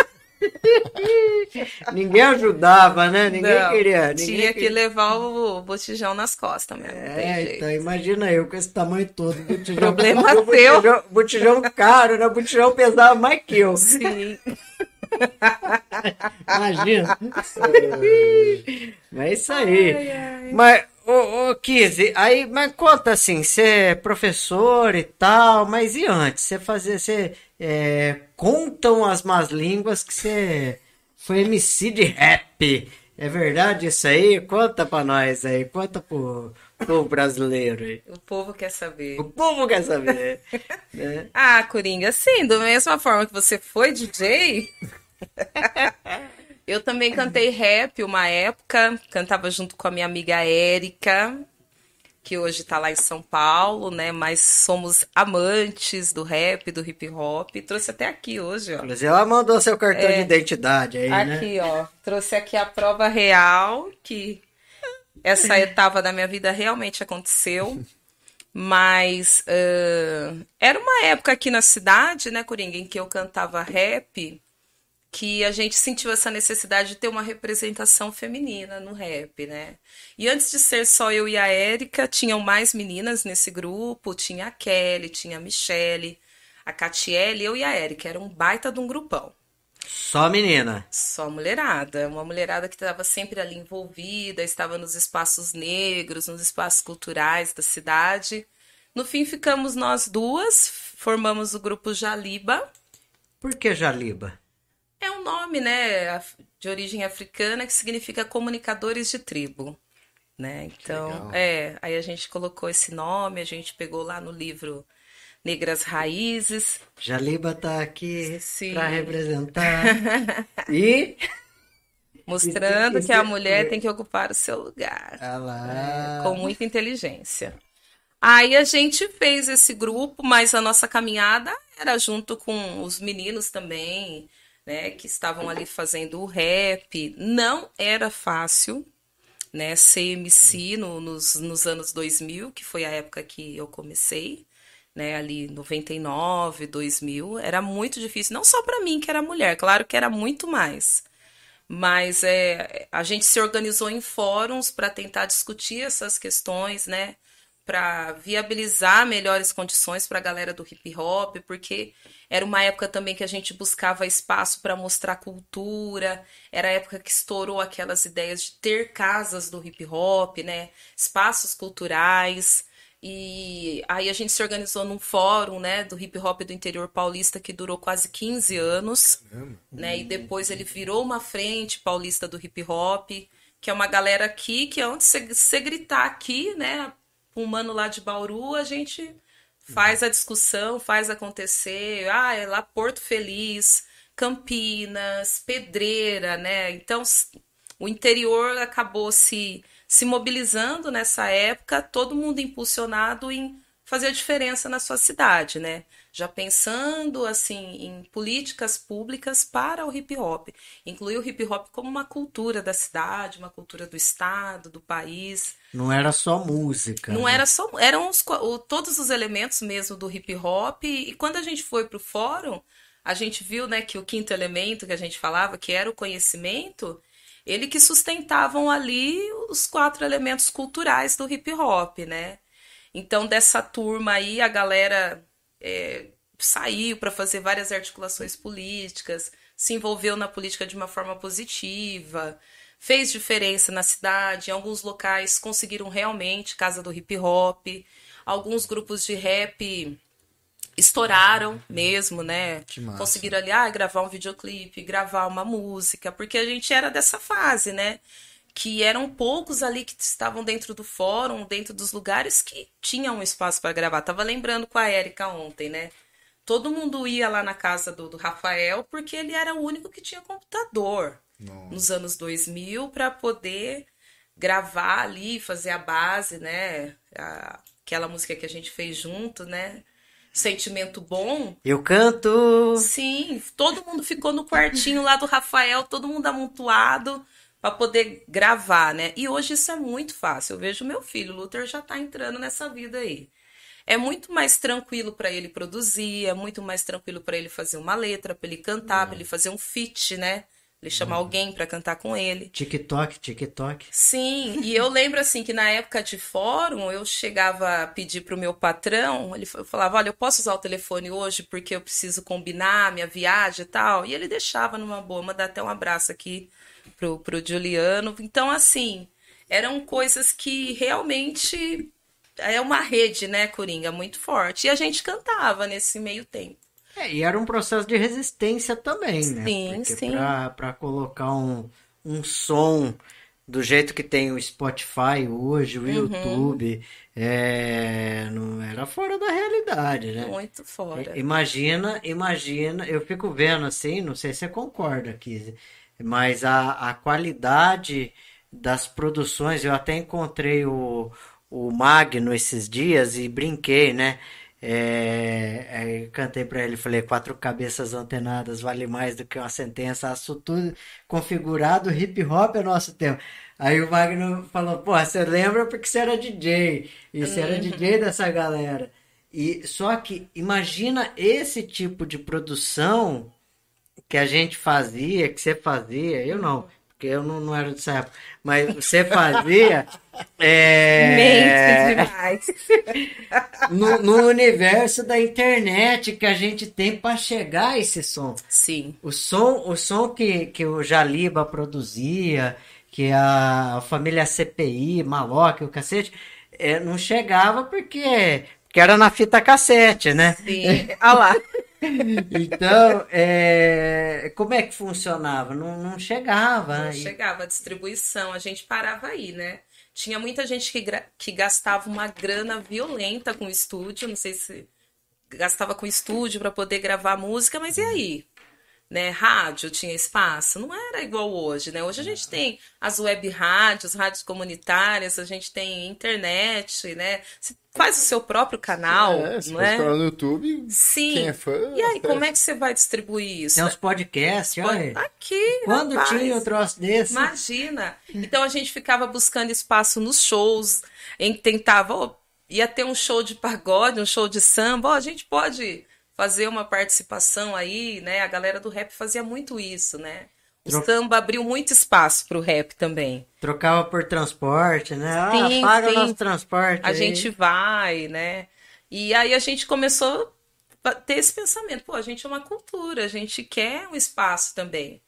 ninguém ajudava, né? Ninguém não, queria. Ninguém tinha que levar o botijão nas costas mesmo. É, então imagina eu com esse tamanho todo. Botijão, Problema seu. Botijão, botijão caro, né? O botijão pesava mais que eu. Sim. Imagina. mas é isso aí. Ai, ai. Mas, ô, ô Kizzy, aí, mas conta assim, você é professor e tal, mas e antes? Você fazia, você é, contam as más línguas que você foi MC de rap. É verdade isso aí? Conta pra nós aí, conta pro povo brasileiro aí. O povo quer saber. O povo quer saber. né? Ah, Coringa, sim, da mesma forma que você foi DJ, eu também cantei rap uma época, cantava junto com a minha amiga Érica, que hoje está lá em São Paulo, né? Mas somos amantes do rap, do hip hop. Trouxe até aqui hoje, ó. Inclusive, ela mandou seu cartão é, de identidade aí, aqui, né? Aqui, ó. Trouxe aqui a prova real que essa etapa da minha vida realmente aconteceu. Mas uh, era uma época aqui na cidade, né, Coringa, em que eu cantava rap que a gente sentiu essa necessidade de ter uma representação feminina no rap, né? E antes de ser só eu e a Érica, tinham mais meninas nesse grupo, tinha a Kelly, tinha a Michelle, a Catiele, eu e a Érica, era um baita de um grupão. Só menina? Só mulherada, uma mulherada que estava sempre ali envolvida, estava nos espaços negros, nos espaços culturais da cidade. No fim ficamos nós duas, formamos o grupo Jaliba. Por que Jaliba? É um nome, né, de origem africana que significa comunicadores de tribo, né? Então, é, aí a gente colocou esse nome, a gente pegou lá no livro Negras Raízes. Jaliba tá aqui para representar. e mostrando que a mulher tem que ocupar o seu lugar. Ah lá. Né, com muita inteligência. Aí a gente fez esse grupo, mas a nossa caminhada era junto com os meninos também né, que estavam ali fazendo o rap. Não era fácil, né, ser MC no, nos, nos anos 2000, que foi a época que eu comecei, né, ali 99, 2000. Era muito difícil, não só para mim, que era mulher, claro que era muito mais. Mas é, a gente se organizou em fóruns para tentar discutir essas questões, né? para viabilizar melhores condições para a galera do hip hop, porque era uma época também que a gente buscava espaço para mostrar cultura, era a época que estourou aquelas ideias de ter casas do hip hop, né, espaços culturais. E aí a gente se organizou num fórum, né, do hip hop do interior paulista que durou quase 15 anos, né? E depois ele virou uma frente paulista do hip hop, que é uma galera aqui que é onde você gritar aqui, né, um mano lá de Bauru, a gente faz a discussão, faz acontecer. Ah, é lá Porto Feliz, Campinas, Pedreira, né? Então, o interior acabou se, se mobilizando nessa época, todo mundo impulsionado em fazer a diferença na sua cidade, né? Já pensando assim em políticas públicas para o hip hop, incluir o hip hop como uma cultura da cidade, uma cultura do estado, do país. Não era só música. Não né? era só, eram os, todos os elementos mesmo do hip hop. E quando a gente foi para o fórum, a gente viu, né, que o quinto elemento que a gente falava, que era o conhecimento, ele que sustentavam ali os quatro elementos culturais do hip hop, né? Então, dessa turma aí, a galera é, saiu para fazer várias articulações políticas, se envolveu na política de uma forma positiva, fez diferença na cidade. Em alguns locais conseguiram realmente casa do hip hop. Alguns grupos de rap estouraram mesmo, né? Conseguiram ali ah, gravar um videoclipe, gravar uma música, porque a gente era dessa fase, né? Que eram poucos ali que estavam dentro do fórum, dentro dos lugares que tinham um espaço para gravar. Tava lembrando com a Érica ontem, né? Todo mundo ia lá na casa do, do Rafael porque ele era o único que tinha computador Nossa. nos anos 2000 para poder gravar ali, fazer a base, né? A, aquela música que a gente fez junto, né? Sentimento bom. Eu canto. Sim, todo mundo ficou no quartinho lá do Rafael, todo mundo amontoado para poder gravar, né? E hoje isso é muito fácil. Eu vejo meu filho, o Luther já tá entrando nessa vida aí. É muito mais tranquilo para ele produzir, é muito mais tranquilo para ele fazer uma letra, para ele cantar, é. para ele fazer um feat, né? Ele chamar uhum. alguém para cantar com ele. TikTok, TikTok. Sim, e eu lembro assim que na época de fórum eu chegava a pedir pro meu patrão, ele falava: "Olha, eu posso usar o telefone hoje porque eu preciso combinar minha viagem e tal". E ele deixava numa boa, mandar até um abraço aqui pro pro Juliano. Então assim, eram coisas que realmente é uma rede, né, Coringa, muito forte. E a gente cantava nesse meio tempo. É, e era um processo de resistência também, né? Sim, Porque sim. Para colocar um, um som do jeito que tem o Spotify hoje, o uhum. YouTube, é, não era fora da realidade, né? Muito fora. Imagina, imagina, eu fico vendo assim, não sei se você concorda, Kizzy, mas a, a qualidade das produções, eu até encontrei o, o Magno esses dias e brinquei, né? É, é, cantei para ele, falei, quatro cabeças antenadas vale mais do que uma sentença, aço tudo configurado, hip hop é nosso tempo. Aí o Magno falou, pô, você lembra porque você era DJ, e você era DJ uhum. dessa galera. E só que imagina esse tipo de produção que a gente fazia, que você fazia, eu não, porque eu não, não era dessa época, mas você fazia. é, demais. no, no, universo da internet que a gente tem para chegar a esse som. Sim. O som, o som que, que o Jaliba produzia, que a família CPI, Maloca, o cacete, é, não chegava porque, porque era na fita cassete, né? Sim. Olha lá. Então, é, como é que funcionava? Não, não chegava. Não né? chegava a distribuição, a gente parava aí, né? Tinha muita gente que, que gastava uma grana violenta com o estúdio, não sei se gastava com o estúdio para poder gravar música, mas e aí? Né, rádio tinha espaço, não era igual hoje, né? Hoje a gente tem as web rádios, rádios comunitárias, a gente tem internet, né? Você faz o seu próprio canal, é, você não é? no YouTube. Sim. Quem é fã, e aí, como é que você vai distribuir isso? Tem os podcasts, olha. Aqui. Quando rapaz, tinha o um troço desse? Imagina. Então a gente ficava buscando espaço nos shows, em tentava, oh, ia ter um show de pagode, um show de samba, oh, a gente pode fazer uma participação aí, né? A galera do rap fazia muito isso, né? O Tro... samba abriu muito espaço para o rap também. Trocava por transporte, né? Sim, ah, paga sim. o nosso transporte. A aí. gente vai, né? E aí a gente começou a ter esse pensamento, pô, a gente é uma cultura, a gente quer um espaço também.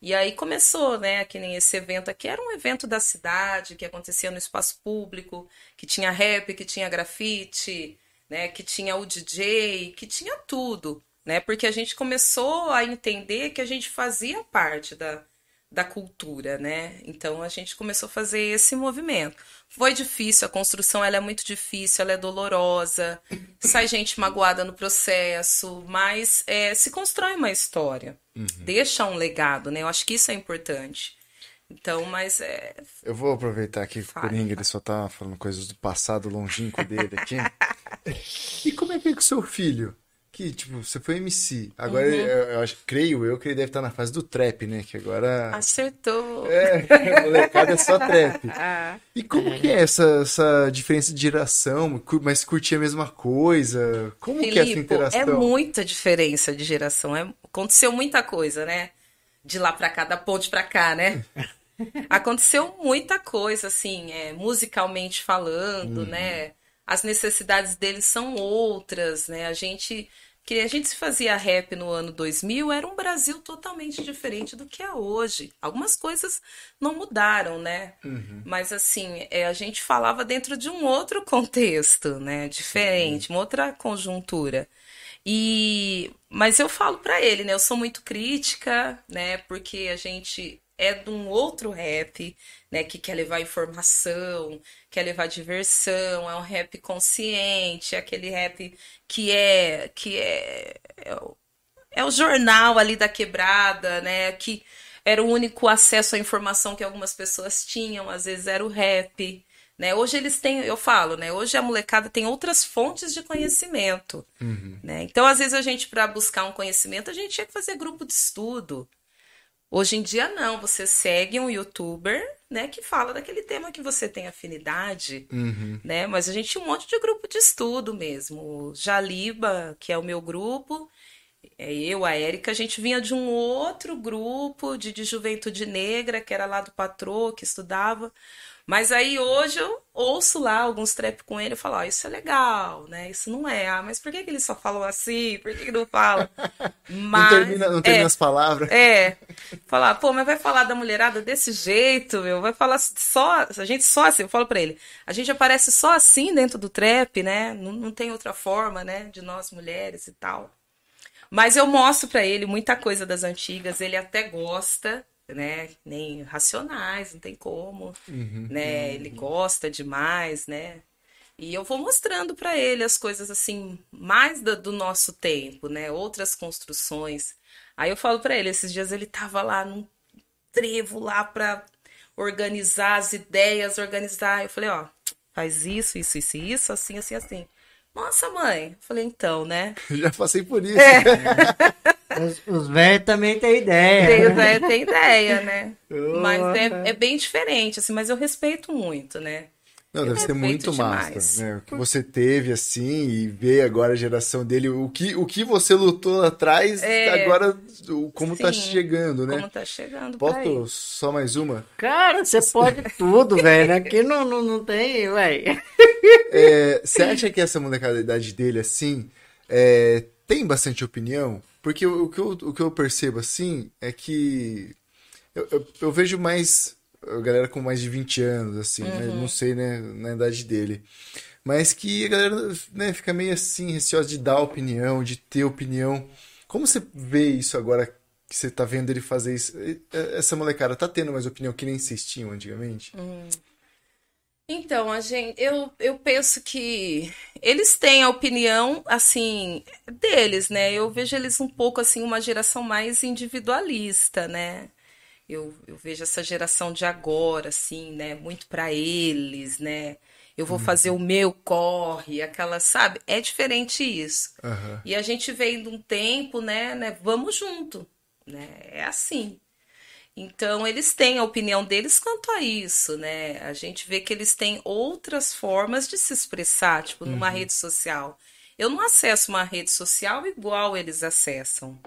E aí começou, né, que nem esse evento aqui, era um evento da cidade, que acontecia no espaço público, que tinha rap, que tinha grafite, né, que tinha o DJ, que tinha tudo, né? Porque a gente começou a entender que a gente fazia parte da, da cultura, né? Então a gente começou a fazer esse movimento. Foi difícil, a construção ela é muito difícil, ela é dolorosa, sai gente magoada no processo, mas é, se constrói uma história, uhum. deixa um legado, né? Eu acho que isso é importante. Então, mas é. Eu vou aproveitar que o Coringa ele só tá falando coisas do passado longínquo dele aqui. e como é que é com o seu filho? Que, tipo, você foi MC. Agora, uhum. eu, eu, acho, creio eu que ele deve estar na fase do trap, né? Que agora. Acertou! É, molecada é só trap. Ah. E como que é essa, essa diferença de geração? Mas curtir a mesma coisa? Como Filipe, que é essa interação? É muita diferença de geração. É, aconteceu muita coisa, né? De lá pra cá, da ponte pra cá, né? Aconteceu muita coisa, assim, é, musicalmente falando, uhum. né? As necessidades deles são outras, né? A gente que a gente se fazia rap no ano 2000, era um Brasil totalmente diferente do que é hoje. Algumas coisas não mudaram, né? Uhum. Mas assim, é, a gente falava dentro de um outro contexto, né? Diferente, Sim. uma outra conjuntura. E mas eu falo para ele, né? Eu sou muito crítica, né? Porque a gente é de um outro rap, né, que quer levar informação, quer levar diversão, é um rap consciente, é aquele rap que é que é é o, é o jornal ali da quebrada, né, que era o único acesso à informação que algumas pessoas tinham, às vezes era o rap, né? Hoje eles têm, eu falo, né? Hoje a molecada tem outras fontes de conhecimento, uhum. né? Então às vezes a gente para buscar um conhecimento a gente tinha que fazer grupo de estudo, Hoje em dia não, você segue um youtuber, né, que fala daquele tema que você tem afinidade, uhum. né? Mas a gente tinha um monte de grupo de estudo mesmo. Jaliba, que é o meu grupo, é eu, a Érica, a gente vinha de um outro grupo de, de juventude negra, que era lá do patrô, que estudava. Mas aí hoje eu ouço lá alguns trap com ele e falo, oh, isso é legal, né? Isso não é. Ah, mas por que, que eles só falam assim? Por que, que não falam? Mas, não termina, não termina é, as palavras. É. Falar, pô, mas vai falar da mulherada desse jeito, meu. Vai falar só. A gente só assim, eu falo pra ele. A gente aparece só assim dentro do trap, né? Não, não tem outra forma, né? De nós mulheres e tal. Mas eu mostro para ele muita coisa das antigas, ele até gosta, né? Nem racionais, não tem como, uhum, né? Uhum. Ele gosta demais, né? E eu vou mostrando para ele as coisas assim mais do, do, nosso tempo, né? Outras construções. Aí eu falo para ele, esses dias ele tava lá num trevo lá para organizar as ideias, organizar. Eu falei, ó, faz isso, isso, isso, isso, assim, assim, assim. Nossa, mãe. Eu falei, então, né? Já passei por isso. É. Os, os velhos também têm ideia. Tem, os velhos têm ideia, né? Mas é, é, bem diferente, assim, mas eu respeito muito, né? Não, deve ser muito massa, né? O que você teve, assim, e ver agora a geração dele, o que, o que você lutou lá atrás, é... agora como tá Sim, tá chegando, né? Como tá chegando Posso só mais uma? Cara, você pode tudo, velho. Aqui não, não, não tem, velho. É, você acha que essa molecada da idade dele, assim, é, tem bastante opinião? Porque o, o, que eu, o que eu percebo, assim, é que eu, eu, eu vejo mais a galera com mais de 20 anos, assim, né? uhum. né? Não sei, né, na idade dele. Mas que a galera né, fica meio assim, receosa de dar opinião, de ter opinião. Como você vê isso agora que você tá vendo ele fazer isso? Essa molecada tá tendo mais opinião que nem vocês tinham antigamente? Hum. Então, a gente, eu, eu penso que eles têm a opinião, assim, deles, né? Eu vejo eles um pouco, assim, uma geração mais individualista, né? Eu, eu vejo essa geração de agora, assim, né? Muito para eles, né? Eu vou uhum. fazer o meu corre, aquela, sabe? É diferente isso. Uhum. E a gente vem de um tempo, né, né? Vamos junto, né? É assim. Então, eles têm a opinião deles quanto a isso, né? A gente vê que eles têm outras formas de se expressar, tipo, numa uhum. rede social. Eu não acesso uma rede social igual eles acessam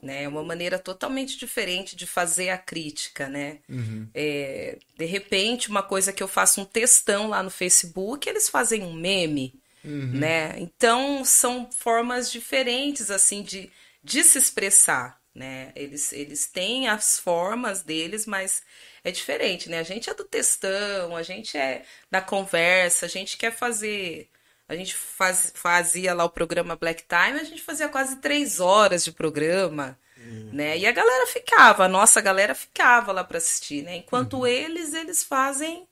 né? É uma maneira totalmente diferente de fazer a crítica, né? Uhum. É, de repente, uma coisa que eu faço um textão lá no Facebook, eles fazem um meme, uhum. né? Então, são formas diferentes, assim, de, de se expressar, né? Eles, eles têm as formas deles, mas é diferente, né? A gente é do textão, a gente é da conversa, a gente quer fazer a gente faz, fazia lá o programa Black Time, a gente fazia quase três horas de programa, uhum. né? E a galera ficava, a nossa galera ficava lá para assistir, né? Enquanto uhum. eles, eles fazem,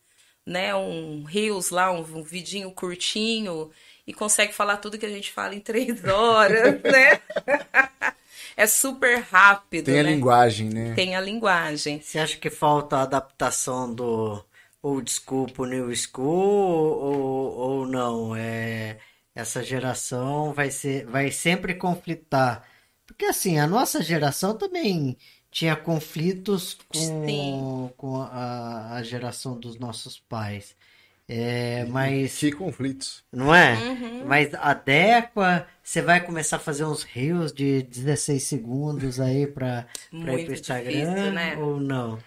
né, um reels lá, um, um vidinho curtinho e consegue falar tudo que a gente fala em três horas, né? é super rápido. Tem a né? linguagem, né? Tem a linguagem. Você acha que falta a adaptação do ou desculpa o New School ou, ou não? É, essa geração vai, ser, vai sempre conflitar. Porque assim, a nossa geração também tinha conflitos com, com a, a geração dos nossos pais. É, mas. Que conflitos. Não é? Uhum. Mas adequa. Você vai começar a fazer uns reels de 16 segundos aí pra, pra ir pro Instagram? Difícil, né? Ou não?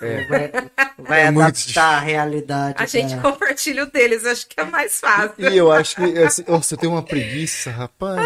É. Vai, vai é adaptar a realidade. A gente compartilha o deles, acho que é mais fácil. E eu acho que. Assim, você tem uma preguiça, rapaz.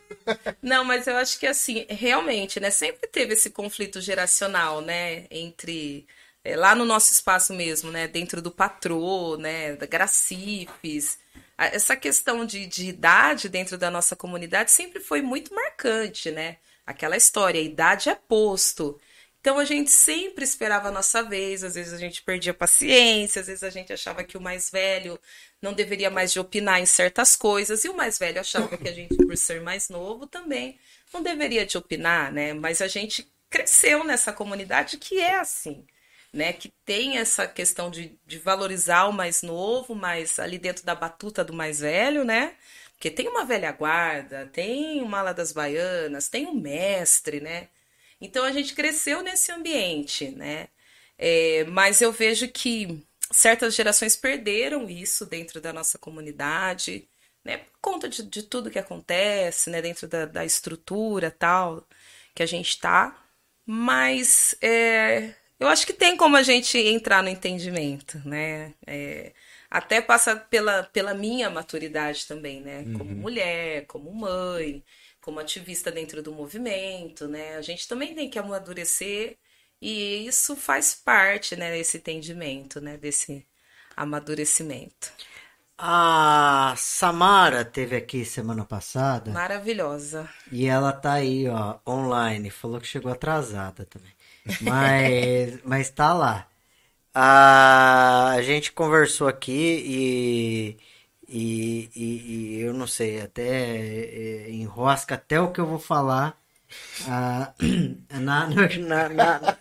Não, mas eu acho que assim, realmente, né? Sempre teve esse conflito geracional, né? Entre é, lá no nosso espaço mesmo, né, dentro do patrô, né, da Gracifes, essa questão de, de idade dentro da nossa comunidade sempre foi muito marcante, né? Aquela história, idade é posto. Então a gente sempre esperava a nossa vez, às vezes a gente perdia paciência, às vezes a gente achava que o mais velho não deveria mais de opinar em certas coisas, e o mais velho achava que a gente, por ser mais novo, também não deveria de opinar, né? Mas a gente cresceu nessa comunidade que é assim né, que tem essa questão de, de valorizar o mais novo, mas ali dentro da batuta do mais velho, né? Porque tem uma velha guarda, tem uma ala das baianas, tem um mestre, né? Então a gente cresceu nesse ambiente, né? É, mas eu vejo que certas gerações perderam isso dentro da nossa comunidade, né? Por conta de, de tudo que acontece, né? Dentro da, da estrutura tal que a gente tá. Mas é, eu acho que tem como a gente entrar no entendimento, né? É, até passa pela, pela minha maturidade também, né? Como uhum. mulher, como mãe, como ativista dentro do movimento, né? A gente também tem que amadurecer e isso faz parte, né? Desse entendimento, né? Desse amadurecimento. A Samara teve aqui semana passada. Maravilhosa. E ela tá aí, ó, online. Falou que chegou atrasada também. Mas, mas tá lá. A, a gente conversou aqui e, e, e, e eu não sei, até é, enrosca até o que eu vou falar ah, na, na, na,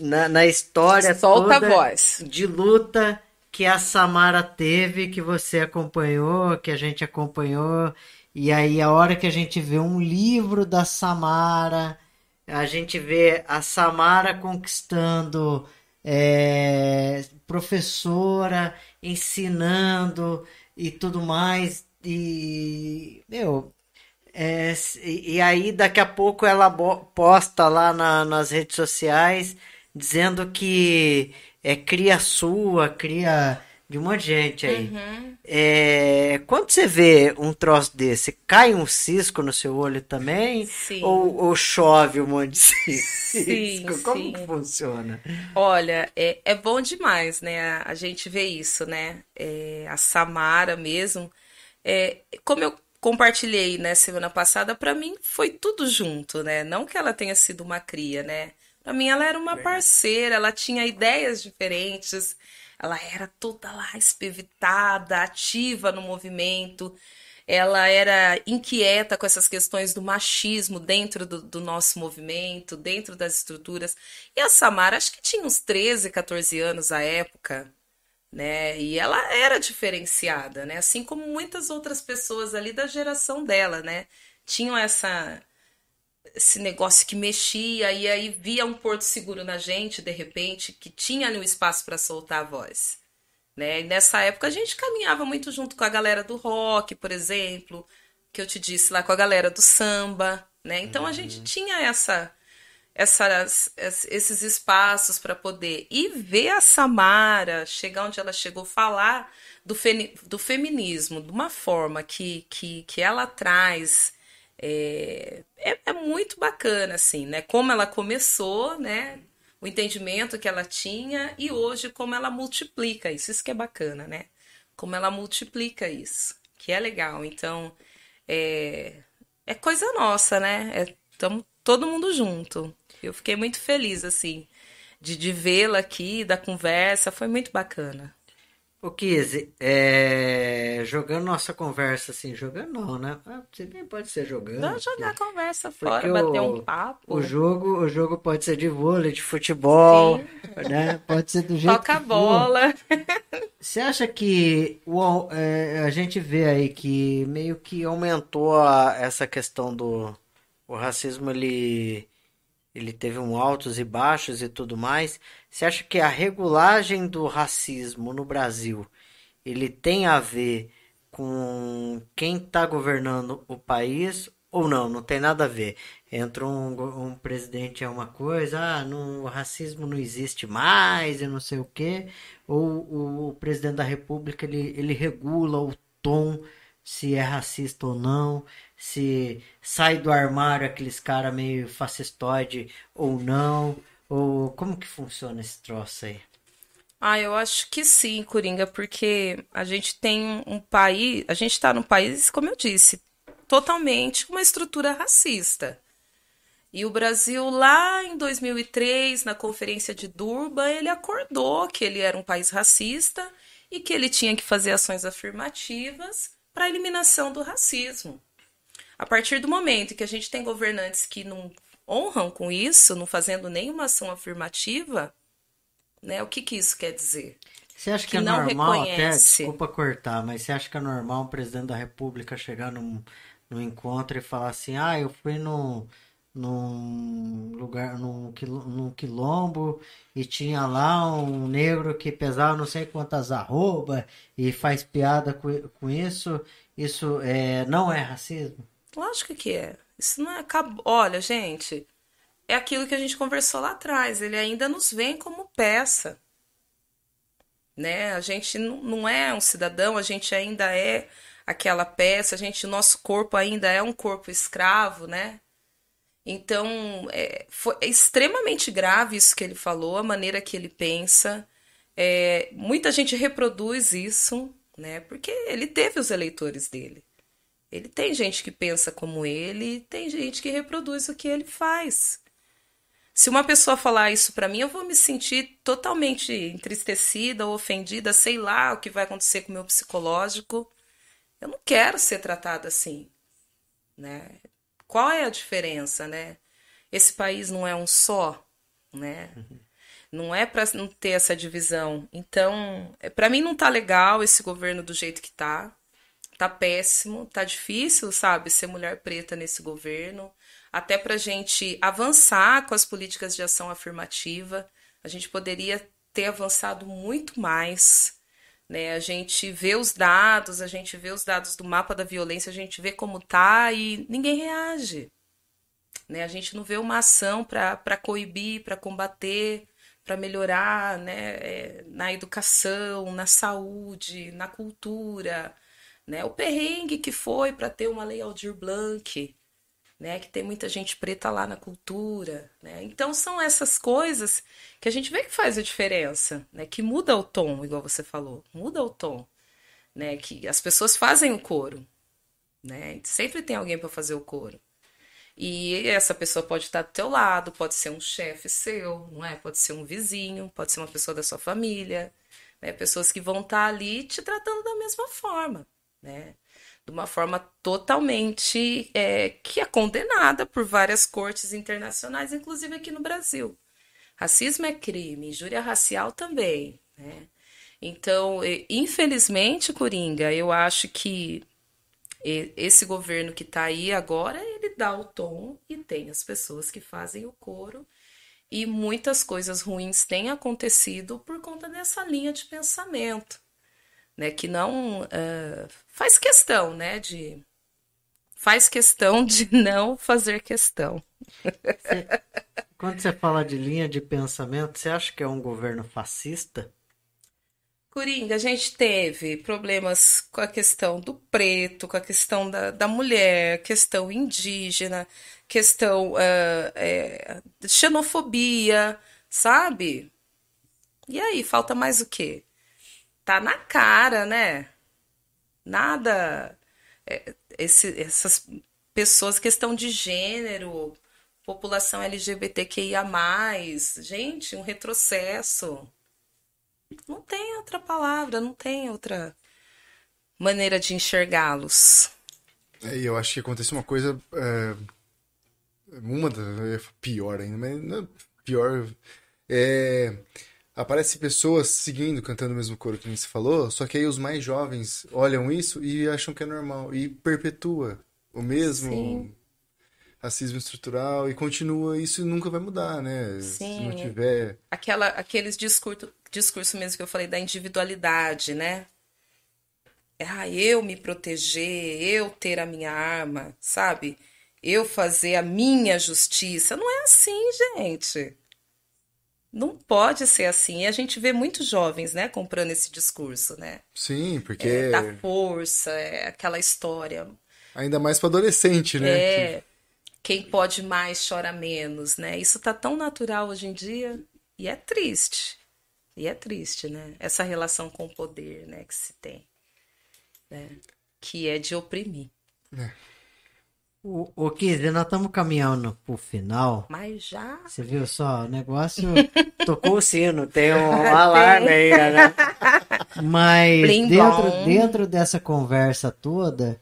na, na história Solta toda a voz. de luta que a Samara teve, que você acompanhou, que a gente acompanhou. E aí, a hora que a gente vê um livro da Samara a gente vê a Samara conquistando é, professora, ensinando e tudo mais. E, meu, é, e aí daqui a pouco ela posta lá na, nas redes sociais dizendo que é cria sua, cria de um monte de gente aí. Uhum. É, quando você vê um troço desse, cai um cisco no seu olho também? Sim. Ou, ou chove um monte de cisco? Sim, Como sim. que funciona? Olha, é, é bom demais, né? A gente vê isso, né? É, a Samara mesmo. É, como eu compartilhei, né, semana passada, para mim foi tudo junto, né? Não que ela tenha sido uma cria, né? Para mim ela era uma parceira, ela tinha ideias diferentes ela era toda lá espevitada, ativa no movimento. Ela era inquieta com essas questões do machismo dentro do, do nosso movimento, dentro das estruturas. E a Samara, acho que tinha uns 13, 14 anos à época, né? E ela era diferenciada, né? Assim como muitas outras pessoas ali da geração dela, né? Tinham essa esse negócio que mexia e aí via um porto seguro na gente de repente que tinha ali um espaço para soltar a voz né e nessa época a gente caminhava muito junto com a galera do rock por exemplo que eu te disse lá com a galera do samba né então uhum. a gente tinha essa essas, esses espaços para poder e ver a Samara chegar onde ela chegou falar do, fe, do feminismo de uma forma que, que, que ela traz é, é, é, muito bacana, assim, né? Como ela começou, né? O entendimento que ela tinha e hoje como ela multiplica isso. Isso que é bacana, né? Como ela multiplica isso, que é legal. Então, é, é coisa nossa, né? Estamos é, todo mundo junto. Eu fiquei muito feliz, assim, de, de vê-la aqui, da conversa. Foi muito bacana. O Kizzy, é... jogando nossa conversa assim, jogando não, né? Ah, você nem pode ser jogando. Não, jogar a conversa fora, bater o, um papo. O jogo, o jogo pode ser de vôlei, de futebol, Sim. né? Pode ser do jeito Toca a bola. Você acha que o, é, a gente vê aí que meio que aumentou a, essa questão do o racismo, ele ele teve um altos e baixos e tudo mais. Você acha que a regulagem do racismo no Brasil ele tem a ver com quem está governando o país ou não, não tem nada a ver. Entra um, um presidente é uma coisa, ah, não, o racismo não existe mais e não sei o quê, ou o, o presidente da república ele, ele regula o tom se é racista ou não, se sai do armário aqueles cara meio fascistoide ou não, ou como que funciona esse troço aí? Ah, eu acho que sim, Coringa, porque a gente tem um país, a gente está num país, como eu disse, totalmente uma estrutura racista. E o Brasil, lá em 2003, na Conferência de Durban, ele acordou que ele era um país racista e que ele tinha que fazer ações afirmativas para a eliminação do racismo. A partir do momento que a gente tem governantes que não honram com isso, não fazendo nenhuma ação afirmativa, né? O que, que isso quer dizer? Você acha que, que é normal, reconhece... até, desculpa cortar, mas você acha que é normal um presidente da república chegar num, num encontro e falar assim, ah, eu fui no, num lugar, num, num quilombo e tinha lá um negro que pesava não sei quantas arroba e faz piada com, com isso, isso é, não é racismo? Lógico que é. Isso não é... Olha, gente, é aquilo que a gente conversou lá atrás. Ele ainda nos vê como peça. Né? A gente não é um cidadão, a gente ainda é aquela peça, a gente, nosso corpo ainda é um corpo escravo, né? Então, é, foi, extremamente grave isso que ele falou, a maneira que ele pensa. É, muita gente reproduz isso, né? Porque ele teve os eleitores dele. Ele tem gente que pensa como ele, tem gente que reproduz o que ele faz. Se uma pessoa falar isso para mim, eu vou me sentir totalmente entristecida ou ofendida, sei lá o que vai acontecer com o meu psicológico. Eu não quero ser tratada assim, né? Qual é a diferença, né? Esse país não é um só, né? Não é para não ter essa divisão. Então, é, para mim não tá legal esse governo do jeito que tá. Tá péssimo, tá difícil, sabe, ser mulher preta nesse governo até para a gente avançar com as políticas de ação afirmativa. A gente poderia ter avançado muito mais. Né? A gente vê os dados, a gente vê os dados do mapa da violência, a gente vê como tá e ninguém reage. Né? A gente não vê uma ação para coibir, para combater, para melhorar né? É, na educação, na saúde, na cultura. Né? O perrengue que foi para ter uma lei Aldir Blanc né? Que tem muita gente preta lá na cultura, né? Então são essas coisas que a gente vê que faz a diferença, né? Que muda o tom, igual você falou, muda o tom, né? Que as pessoas fazem o coro, né? Sempre tem alguém para fazer o coro. E essa pessoa pode estar do teu lado, pode ser um chefe seu, não é? Pode ser um vizinho, pode ser uma pessoa da sua família, né? Pessoas que vão estar ali te tratando da mesma forma, né? De uma forma totalmente é, que é condenada por várias cortes internacionais, inclusive aqui no Brasil. Racismo é crime, injúria racial também. Né? Então, infelizmente, Coringa, eu acho que esse governo que está aí agora, ele dá o tom e tem as pessoas que fazem o coro. E muitas coisas ruins têm acontecido por conta dessa linha de pensamento né, que não uh, faz questão, né, de faz questão de não fazer questão. Você, quando você fala de linha de pensamento, você acha que é um governo fascista? Coringa, a gente teve problemas com a questão do preto, com a questão da, da mulher, questão indígena, questão uh, é, xenofobia, sabe? E aí, falta mais o quê? tá na cara, né? Nada. É, esse, essas pessoas, questão de gênero, população LGBTQIA. Gente, um retrocesso. Não tem outra palavra, não tem outra maneira de enxergá-los. É, eu acho que acontece uma coisa. É, uma das. Pior ainda, mas não, pior. É, aparece pessoas seguindo, cantando o mesmo coro que você falou, só que aí os mais jovens olham isso e acham que é normal e perpetua o mesmo Sim. racismo estrutural e continua isso nunca vai mudar, né? Sim. Se não tiver aquela aqueles discurso discurso mesmo que eu falei da individualidade, né? é ah, eu me proteger, eu ter a minha arma, sabe? Eu fazer a minha justiça. Não é assim, gente. Não pode ser assim. E a gente vê muitos jovens, né, comprando esse discurso, né? Sim, porque. É, da força, é aquela história. Ainda mais para adolescente, né? É. Que... Quem pode mais chora menos, né? Isso tá tão natural hoje em dia e é triste. E é triste, né? Essa relação com o poder, né, que se tem. Né? Que é de oprimir. É. O, o Kizzy, nós estamos caminhando pro final. Mas já. Você viu só? O negócio tocou o sino, tem um alarme aí, né? Mas dentro, dentro dessa conversa toda,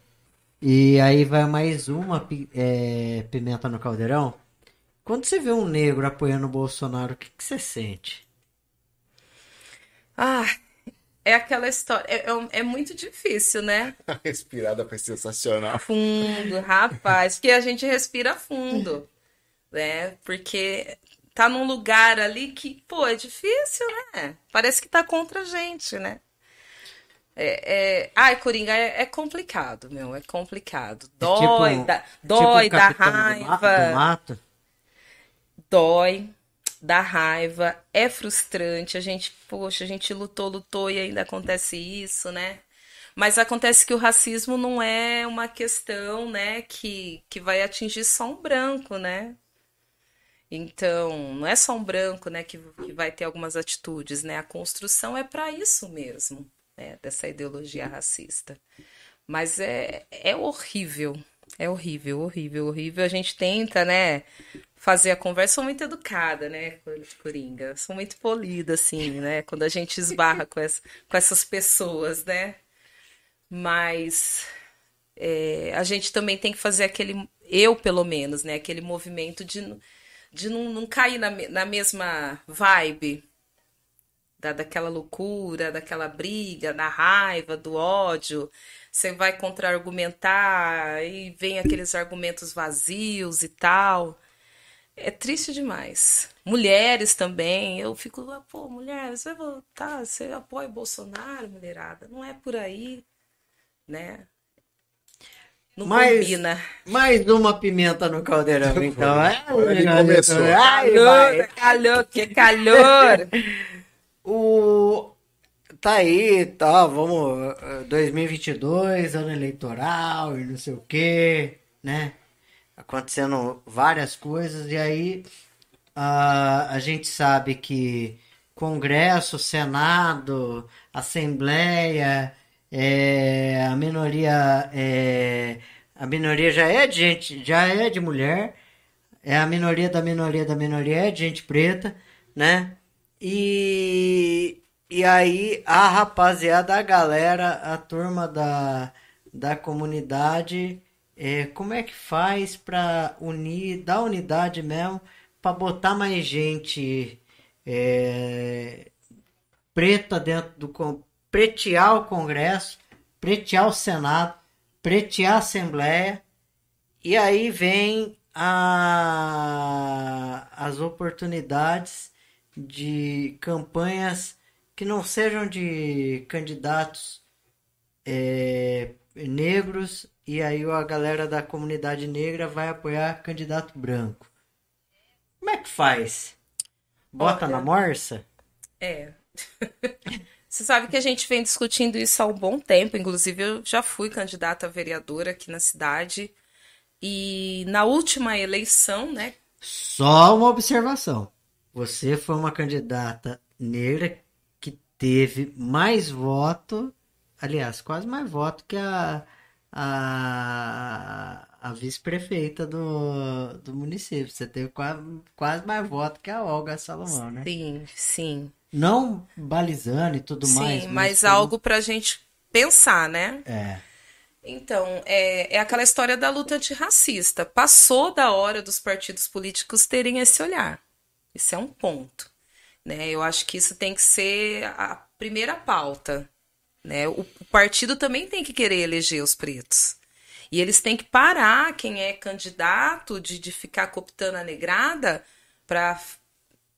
e aí vai mais uma é, pimenta no caldeirão. Quando você vê um negro apoiando o Bolsonaro, o que, que você sente? Ah, é aquela história. É, é, é, muito difícil, né? A respirada foi sensacional. Fundo, rapaz. que a gente respira fundo. né? Porque tá num lugar ali que, pô, é difícil, né? Parece que tá contra a gente, né? É, é... Ai, Coringa, é, é, complicado, meu. É complicado. É dói, tipo, dá, dói, tipo dá raiva. Do mato? Dói dá raiva, é frustrante. A gente, poxa, a gente lutou, lutou e ainda acontece isso, né? Mas acontece que o racismo não é uma questão, né, que, que vai atingir só um branco, né? Então, não é só um branco, né, que, que vai ter algumas atitudes, né? A construção é para isso mesmo, né, dessa ideologia racista. Mas é, é horrível, é horrível, horrível, horrível. A gente tenta, né, fazer a conversa. Sou muito educada, né, Coringa? Sou muito polida, assim, né? Quando a gente esbarra com, essa, com essas pessoas, né? Mas é, a gente também tem que fazer aquele, eu pelo menos, né? Aquele movimento de, de não, não cair na, na mesma vibe da, daquela loucura, daquela briga, da raiva, do ódio. Você vai contra-argumentar e vem aqueles argumentos vazios e tal é triste demais. Mulheres também, eu fico lá, pô, mulher, você vai votar, você apoia o Bolsonaro, mulherada. Não é por aí, né? Não mais, combina. Mais uma pimenta no caldeirão, então. Ai, começou. Ai, calor, calor, que calor. o... Tá aí, tá, vamos, 2022, ano eleitoral e não sei o quê, né? acontecendo várias coisas, e aí uh, a gente sabe que Congresso, Senado, Assembleia, é, a minoria é, a minoria já é de gente, já é de mulher, é a minoria da minoria da minoria é de gente preta, né? E, e aí a rapaziada, a galera, a turma da, da comunidade é, como é que faz para unir, dar unidade mesmo, para botar mais gente é, preta dentro do pretear o Congresso, pretear o Senado, pretear a Assembleia, e aí vem a, as oportunidades de campanhas que não sejam de candidatos é, negros e aí a galera da comunidade negra vai apoiar candidato branco. Como é que faz? Bota Olha, na morsa? É. Você sabe que a gente vem discutindo isso há um bom tempo. Inclusive, eu já fui candidata a vereadora aqui na cidade. E na última eleição, né? Só uma observação. Você foi uma candidata negra teve mais voto, aliás, quase mais voto que a a, a vice-prefeita do, do município. Você teve quase, quase mais voto que a Olga Salomão, né? Sim, sim. Não balizando e tudo sim, mais. Sim, mas, mas algo pra gente pensar, né? É. Então, é, é aquela história da luta antirracista. Passou da hora dos partidos políticos terem esse olhar. Isso é um ponto. Né? Eu acho que isso tem que ser a primeira pauta né? O, o partido também tem que querer eleger os pretos. E eles têm que parar quem é candidato de, de ficar cooptando a negrada para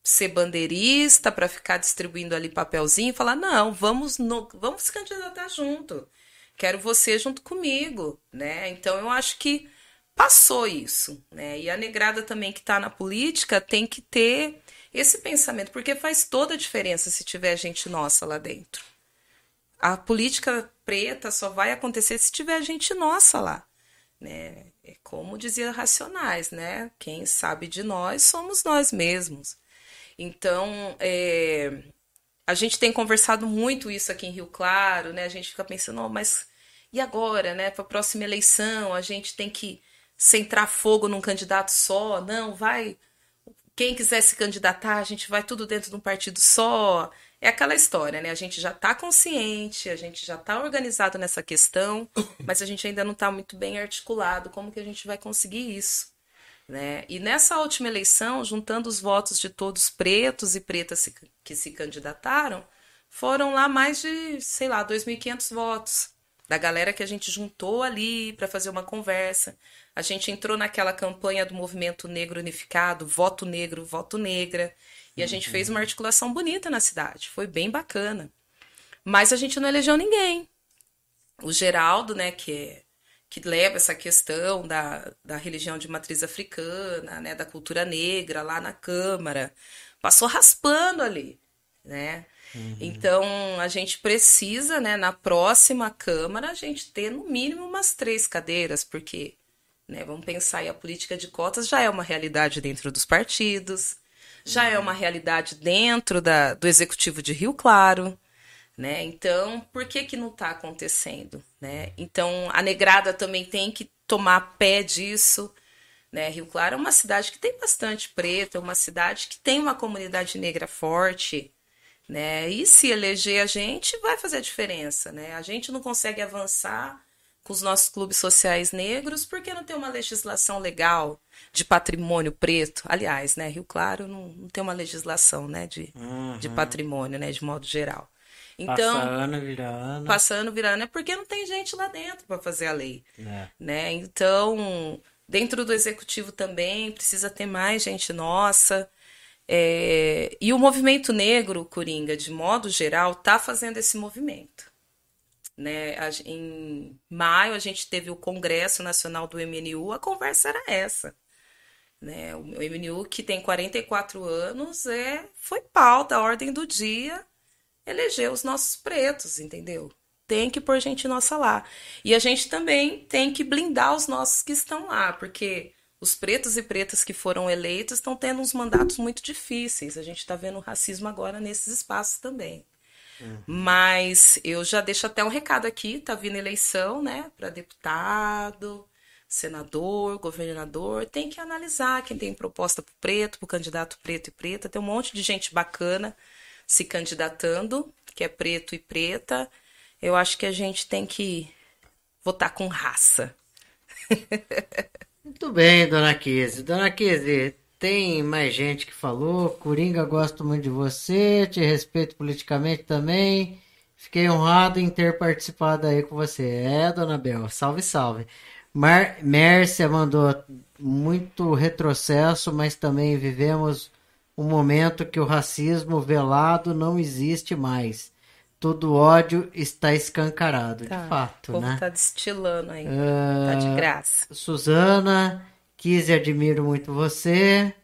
ser bandeirista, para ficar distribuindo ali papelzinho e falar: não, vamos, no, vamos se candidatar junto. quero você junto comigo, né? Então eu acho que passou isso, né? E a negrada também que está na política tem que ter esse pensamento, porque faz toda a diferença se tiver gente nossa lá dentro. A política preta só vai acontecer se tiver gente nossa lá, né? É como dizia Racionais, né? Quem sabe de nós somos nós mesmos. Então, é, a gente tem conversado muito isso aqui em Rio Claro, né? A gente fica pensando, oh, mas e agora, né? Para a próxima eleição, a gente tem que centrar fogo num candidato só? Não, vai. Quem quiser se candidatar, a gente vai tudo dentro de um partido só. É aquela história, né? A gente já está consciente, a gente já está organizado nessa questão, mas a gente ainda não está muito bem articulado. Como que a gente vai conseguir isso? Né? E nessa última eleição, juntando os votos de todos pretos e pretas que se candidataram, foram lá mais de, sei lá, 2.500 votos da galera que a gente juntou ali para fazer uma conversa. A gente entrou naquela campanha do movimento negro unificado, voto negro, voto negra, e a gente fez uma articulação bonita na cidade. Foi bem bacana. Mas a gente não elegeu ninguém. O Geraldo, né, que é que leva essa questão da, da religião de matriz africana, né, da cultura negra lá na Câmara, passou raspando ali, né? Uhum. Então a gente precisa, né, na próxima Câmara, a gente ter no mínimo umas três cadeiras, porque, né, vamos pensar aí, a política de cotas já é uma realidade dentro dos partidos, já é uma realidade dentro da, do executivo de Rio Claro, né? Então, por que que não está acontecendo, né? Então, a Negrada também tem que tomar pé disso, né? Rio Claro é uma cidade que tem bastante preto, é uma cidade que tem uma comunidade negra forte, né? E se eleger a gente, vai fazer a diferença, né? A gente não consegue avançar com os nossos clubes sociais negros porque não tem uma legislação legal de patrimônio preto. Aliás, né, Rio Claro não, não tem uma legislação, né, de, uhum. de patrimônio, né, de modo geral. Então, passando, virando. Passando, virando, é porque não tem gente lá dentro para fazer a lei. É. Né? Então, dentro do executivo também precisa ter mais gente nossa. É... E o movimento negro, Coringa, de modo geral, está fazendo esse movimento. Né? Em maio, a gente teve o Congresso Nacional do MNU, a conversa era essa. Né? O MNU, que tem 44 anos, é, foi pauta, a ordem do dia eleger os nossos pretos, entendeu? Tem que pôr gente nossa lá. E a gente também tem que blindar os nossos que estão lá, porque os pretos e pretas que foram eleitos estão tendo uns mandatos muito difíceis. A gente está vendo racismo agora nesses espaços também. Uhum. Mas eu já deixo até um recado aqui, tá vindo eleição, né, para deputado, senador, governador, tem que analisar quem tem proposta para preto, para candidato preto e preta, tem um monte de gente bacana se candidatando, que é preto e preta, eu acho que a gente tem que votar com raça. Muito bem, dona Kise. Dona Kise, tem mais gente que falou. Coringa, gosto muito de você, te respeito politicamente também. Fiquei honrado em ter participado aí com você. É, dona Bel, salve, salve. Mar Mércia mandou muito retrocesso, mas também vivemos um momento que o racismo velado não existe mais. Todo ódio está escancarado, tá, de fato, o povo né? tá destilando aí, uh, tá de graça. Suzana, quis e admiro muito você,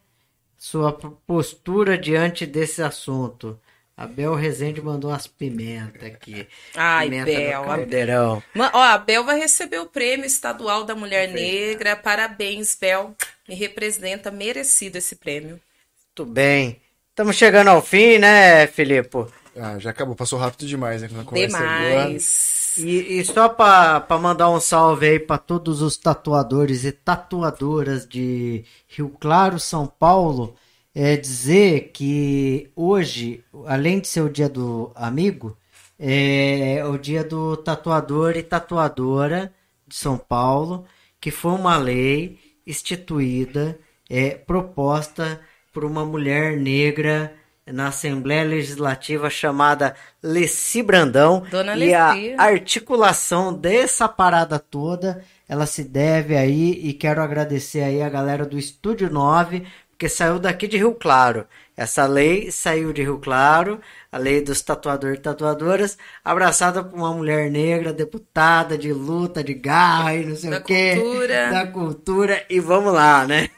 sua postura diante desse assunto. A Bel Rezende mandou umas pimentas aqui. Ai, Pimenta Bel. Caldeirão. A... Ó, a Bel vai receber o prêmio estadual da Mulher Negra. Parabéns, Bel. Me representa merecido esse prêmio. Muito bem. Estamos chegando ao fim, né, Filipe? Ah, já acabou, passou rápido demais, né? Demais. E, e, só para mandar um salve aí para todos os tatuadores e tatuadoras de Rio Claro, São Paulo, é dizer que hoje, além de ser o dia do amigo, é o dia do tatuador e tatuadora de São Paulo, que foi uma lei instituída, é, proposta por uma mulher negra na Assembleia Legislativa chamada Leci Brandão. Dona e a articulação dessa parada toda, ela se deve aí e quero agradecer aí a galera do Estúdio 9, porque saiu daqui de Rio Claro. Essa lei saiu de Rio Claro, a lei dos tatuadores e tatuadoras, abraçada por uma mulher negra, deputada de luta, de garra e não sei da o quê. Cultura. Da cultura. E vamos lá, né?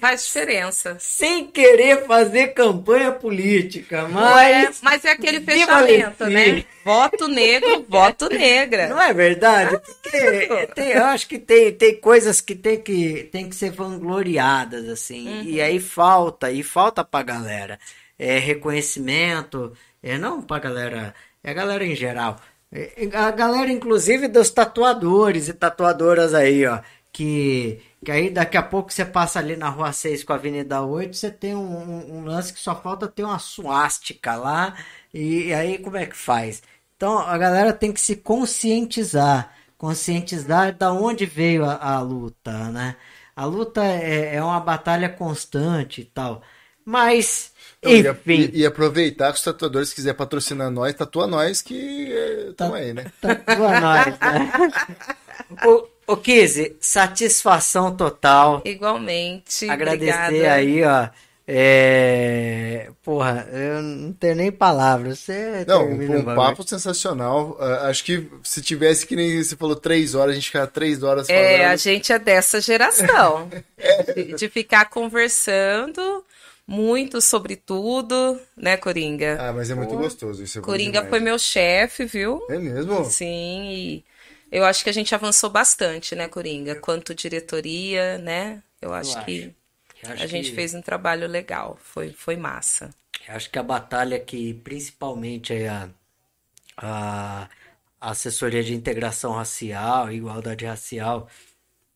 Faz diferença. Sem querer fazer campanha política, mas. É, mas é aquele fechamento, né? Voto negro, voto negra. Não é verdade? Porque tem, eu acho que tem, tem coisas que tem, que tem que ser vangloriadas, assim. Uhum. E aí falta, e falta pra galera. É, reconhecimento, é não pra galera, é a galera em geral. É, a galera, inclusive, dos tatuadores e tatuadoras aí, ó. Que que aí daqui a pouco você passa ali na rua 6 com a Avenida 8, você tem um, um, um lance que só falta ter uma suástica lá. E, e, aí como é que faz? Então a galera tem que se conscientizar. Conscientizar da onde veio a, a luta, né? A luta é, é, uma batalha constante e tal. Mas. Então, enfim. E, e, aproveitar que os tatuadores quiser patrocinar nós, tatua nós que estão é, aí, né? Tatua nós, né? o, Ô, Kizzy, satisfação total. Igualmente. Agradecer obrigada. aí, ó. É... Porra, eu não tenho nem palavras. Você não, um, um papo sensacional. Uh, acho que se tivesse que nem você falou três horas, a gente ficar três horas falando. É, a gente é dessa geração. é. de, de, ficar conversando muito sobre tudo, né, Coringa? Ah, mas é muito gostoso isso. É Coringa foi meu chefe, viu? É mesmo? Sim, e eu acho que a gente avançou bastante, né, Coringa? Quanto diretoria, né? Eu acho, eu acho. que acho a gente fez um trabalho legal. Foi, foi massa. Eu acho que a batalha que principalmente é a, a assessoria de integração racial, igualdade racial,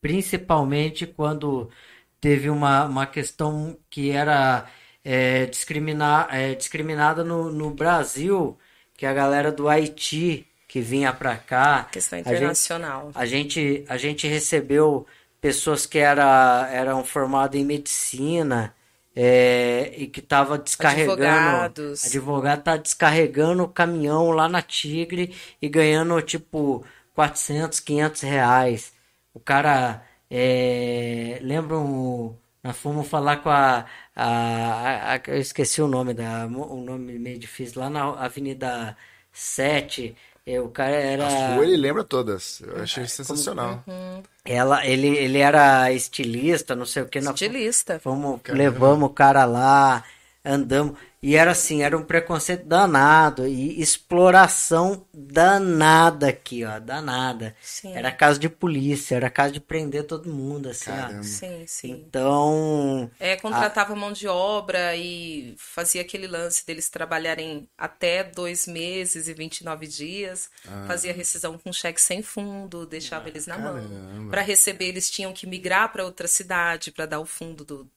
principalmente quando teve uma, uma questão que era é, discriminar, é, discriminada no, no Brasil, que a galera do Haiti que vinha para cá. Questão internacional. A gente, a gente, a gente recebeu pessoas que era, eram formadas em medicina é, e que tava descarregando. Advogados. Advogado tá descarregando o caminhão lá na Tigre e ganhando tipo 400, 500 reais. O cara. É, lembram. Nós fomos falar com a, a, a, Eu esqueci o nome da. O nome meio difícil, lá na Avenida 7 é, o cara era. A sua ele lembra todas. Eu achei sensacional. Uhum. Ela, ele, ele era estilista, não sei o que. Estilista. Fomos, levamos o cara lá, andamos. E era assim, era um preconceito danado e exploração danada aqui, ó, danada. Sim. Era caso de polícia, era caso de prender todo mundo, assim, ó. Sim, sim. Então... É, contratava a... mão de obra e fazia aquele lance deles trabalharem até dois meses e 29 dias, ah. fazia rescisão com cheque sem fundo, deixava ah, eles na caramba. mão. Para receber, eles tinham que migrar para outra cidade para dar o fundo do,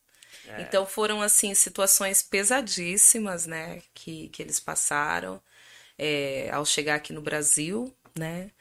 é. Então foram assim situações pesadíssimas, né, que, que eles passaram é, ao chegar aqui no Brasil, né?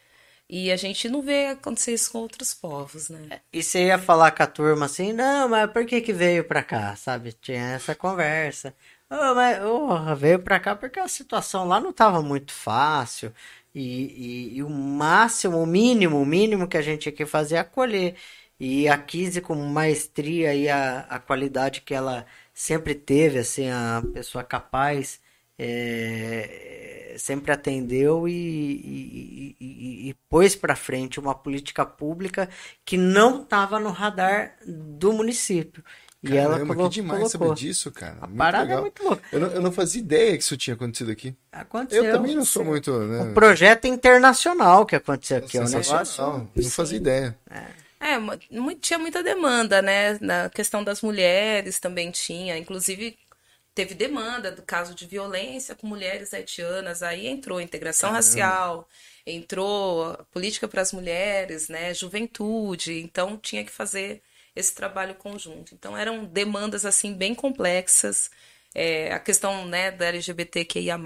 E a gente não vê acontecer isso com outros povos, né? É, e você ia falar com a turma assim, não, mas por que que veio pra cá, sabe? Tinha essa conversa. Oh, mas oh, veio pra cá porque a situação lá não tava muito fácil. E, e, e o máximo, o mínimo, o mínimo que a gente tinha que fazer é acolher. E a Kizzy com maestria e a, a qualidade que ela sempre teve, assim, a pessoa capaz, é, sempre atendeu e, e, e, e pôs para frente uma política pública que não estava no radar do município. E Caramba, ela colocou, que demais colocou. saber disso, cara. A muito parada é legal. é muito louca. Eu não, eu não, fazia ideia que isso tinha acontecido aqui. Aconteceu. Eu também não sou muito. Né? Um projeto internacional que aconteceu aqui. É um negócio. Não fazia ideia. É. É, tinha muita demanda, né? Na questão das mulheres também tinha. Inclusive, teve demanda do caso de violência com mulheres haitianas. Aí entrou integração Caramba. racial, entrou política para as mulheres, né? Juventude. Então, tinha que fazer esse trabalho conjunto. Então, eram demandas, assim, bem complexas. É, a questão né, da LGBTQIA+,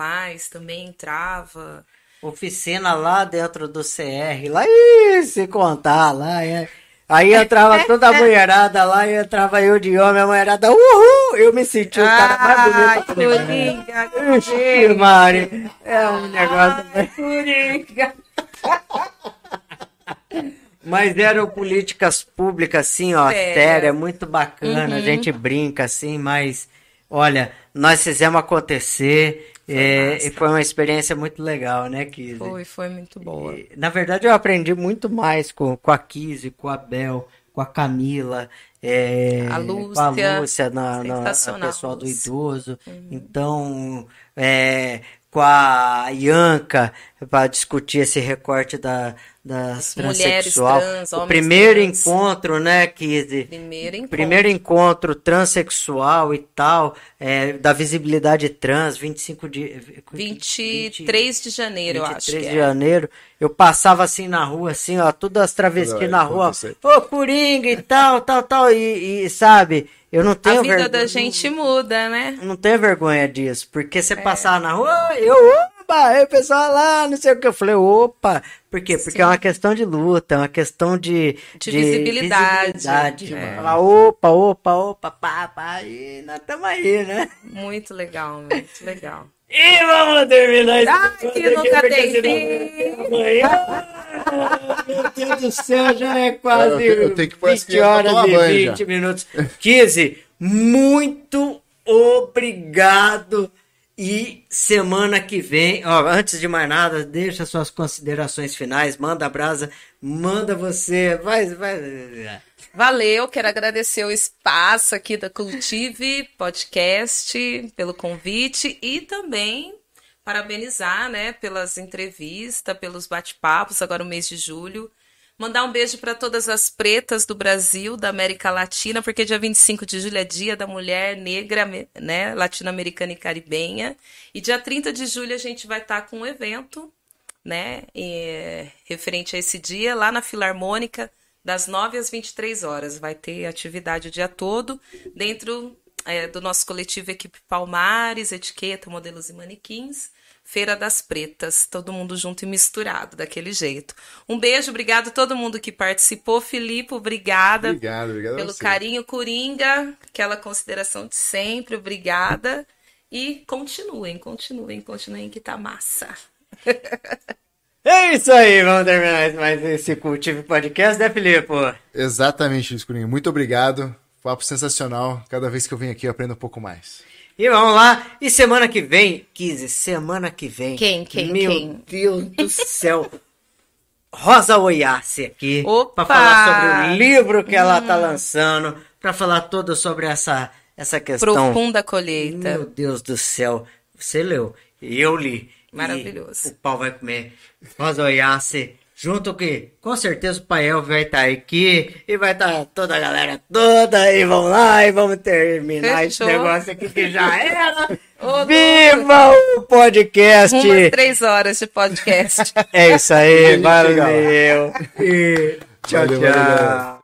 também entrava oficina lá dentro do CR, lá e se contar lá, é, Aí entrava toda a mulherada lá, e entrava eu de homem, a mulherada, uhul! Eu me senti o cara mais bonito. Ai, Coringa, Mari, é um negócio... Ai, Coringa. Mas eram políticas públicas, assim, ó, séria, séria muito bacana, uhum. a gente brinca, assim, mas, olha, nós fizemos acontecer. É, e foi uma experiência muito legal, né, Kizzy? Foi, foi muito boa. E, na verdade, eu aprendi muito mais com, com a Kizzy, com a Bel, com a Camila, é, a Lúcia, com a Lúcia, na, na a pessoal do idoso. Uhum. Então, é, com a Ianca, para discutir esse recorte da, das transexual. Trans, o primeiro trans. encontro, né, que primeiro encontro. primeiro encontro transexual e tal, é, da visibilidade trans, 25 de 23 20, de janeiro, 23 eu acho. 23 de é. janeiro. Eu passava assim na rua assim, ó, todas as travestis na rua, ô Coringa e tal, tal, tal e, e sabe, eu não tenho A vida vergonha, da gente muda, né? Não tenho vergonha disso, porque você é. passar na rua, eu opa, aí o pessoal lá, não sei o que. Eu falei, opa, por quê? Porque Sim. é uma questão de luta, é uma questão de, de, de visibilidade. visibilidade é. Falar, opa, opa, opa, pá, pá, e nós estamos aí, né? Muito legal, muito legal. E vamos terminar isso. Ai, que nunca tem fim. Meu Deus do céu, já é quase eu, eu tenho que 20 horas e 20 minutos. Kizzy, muito obrigado e semana que vem, ó, antes de mais nada, deixa suas considerações finais, manda a brasa, manda você, vai, vai. Valeu, quero agradecer o espaço aqui da Cultive Podcast pelo convite e também parabenizar, né, pelas entrevistas, pelos bate-papos agora no mês de julho. Mandar um beijo para todas as pretas do Brasil, da América Latina, porque dia 25 de julho é dia da mulher negra, né, latino-americana e caribenha. E dia 30 de julho a gente vai estar tá com um evento, né, e, referente a esse dia, lá na Filarmônica, das 9 às 23 horas. Vai ter atividade o dia todo, dentro é, do nosso coletivo Equipe Palmares, Etiqueta, Modelos e Manequins. Feira das Pretas, todo mundo junto e misturado, daquele jeito. Um beijo, obrigado a todo mundo que participou. Filipe, obrigada. Obrigado, obrigado pelo carinho, Coringa, aquela consideração de sempre, obrigada. E continuem, continuem, continuem que tá massa. É isso aí, vamos terminar mais esse Cultive Podcast, né, Filipe? Exatamente, Luiz Coringa. Muito obrigado. Papo sensacional. Cada vez que eu venho aqui eu aprendo um pouco mais. E vamos lá. E semana que vem, Kizzy, semana que vem. Quem, quem, Meu quem? Deus do céu. Rosa Oiace aqui para falar sobre o livro que hum. ela tá lançando, para falar todo sobre essa essa questão. Profunda colheita. Meu Deus do céu. Você leu? Eu li. Maravilhoso. o pau vai comer. Rosa Oiace Junto que, com certeza, o Pael vai estar tá aqui e vai estar tá toda a galera toda e vamos lá e vamos terminar Fechou. esse negócio aqui que já era. Viva o podcast! Uma, três horas de podcast. é isso aí, valeu. E tchau, valeu, tchau. Valeu.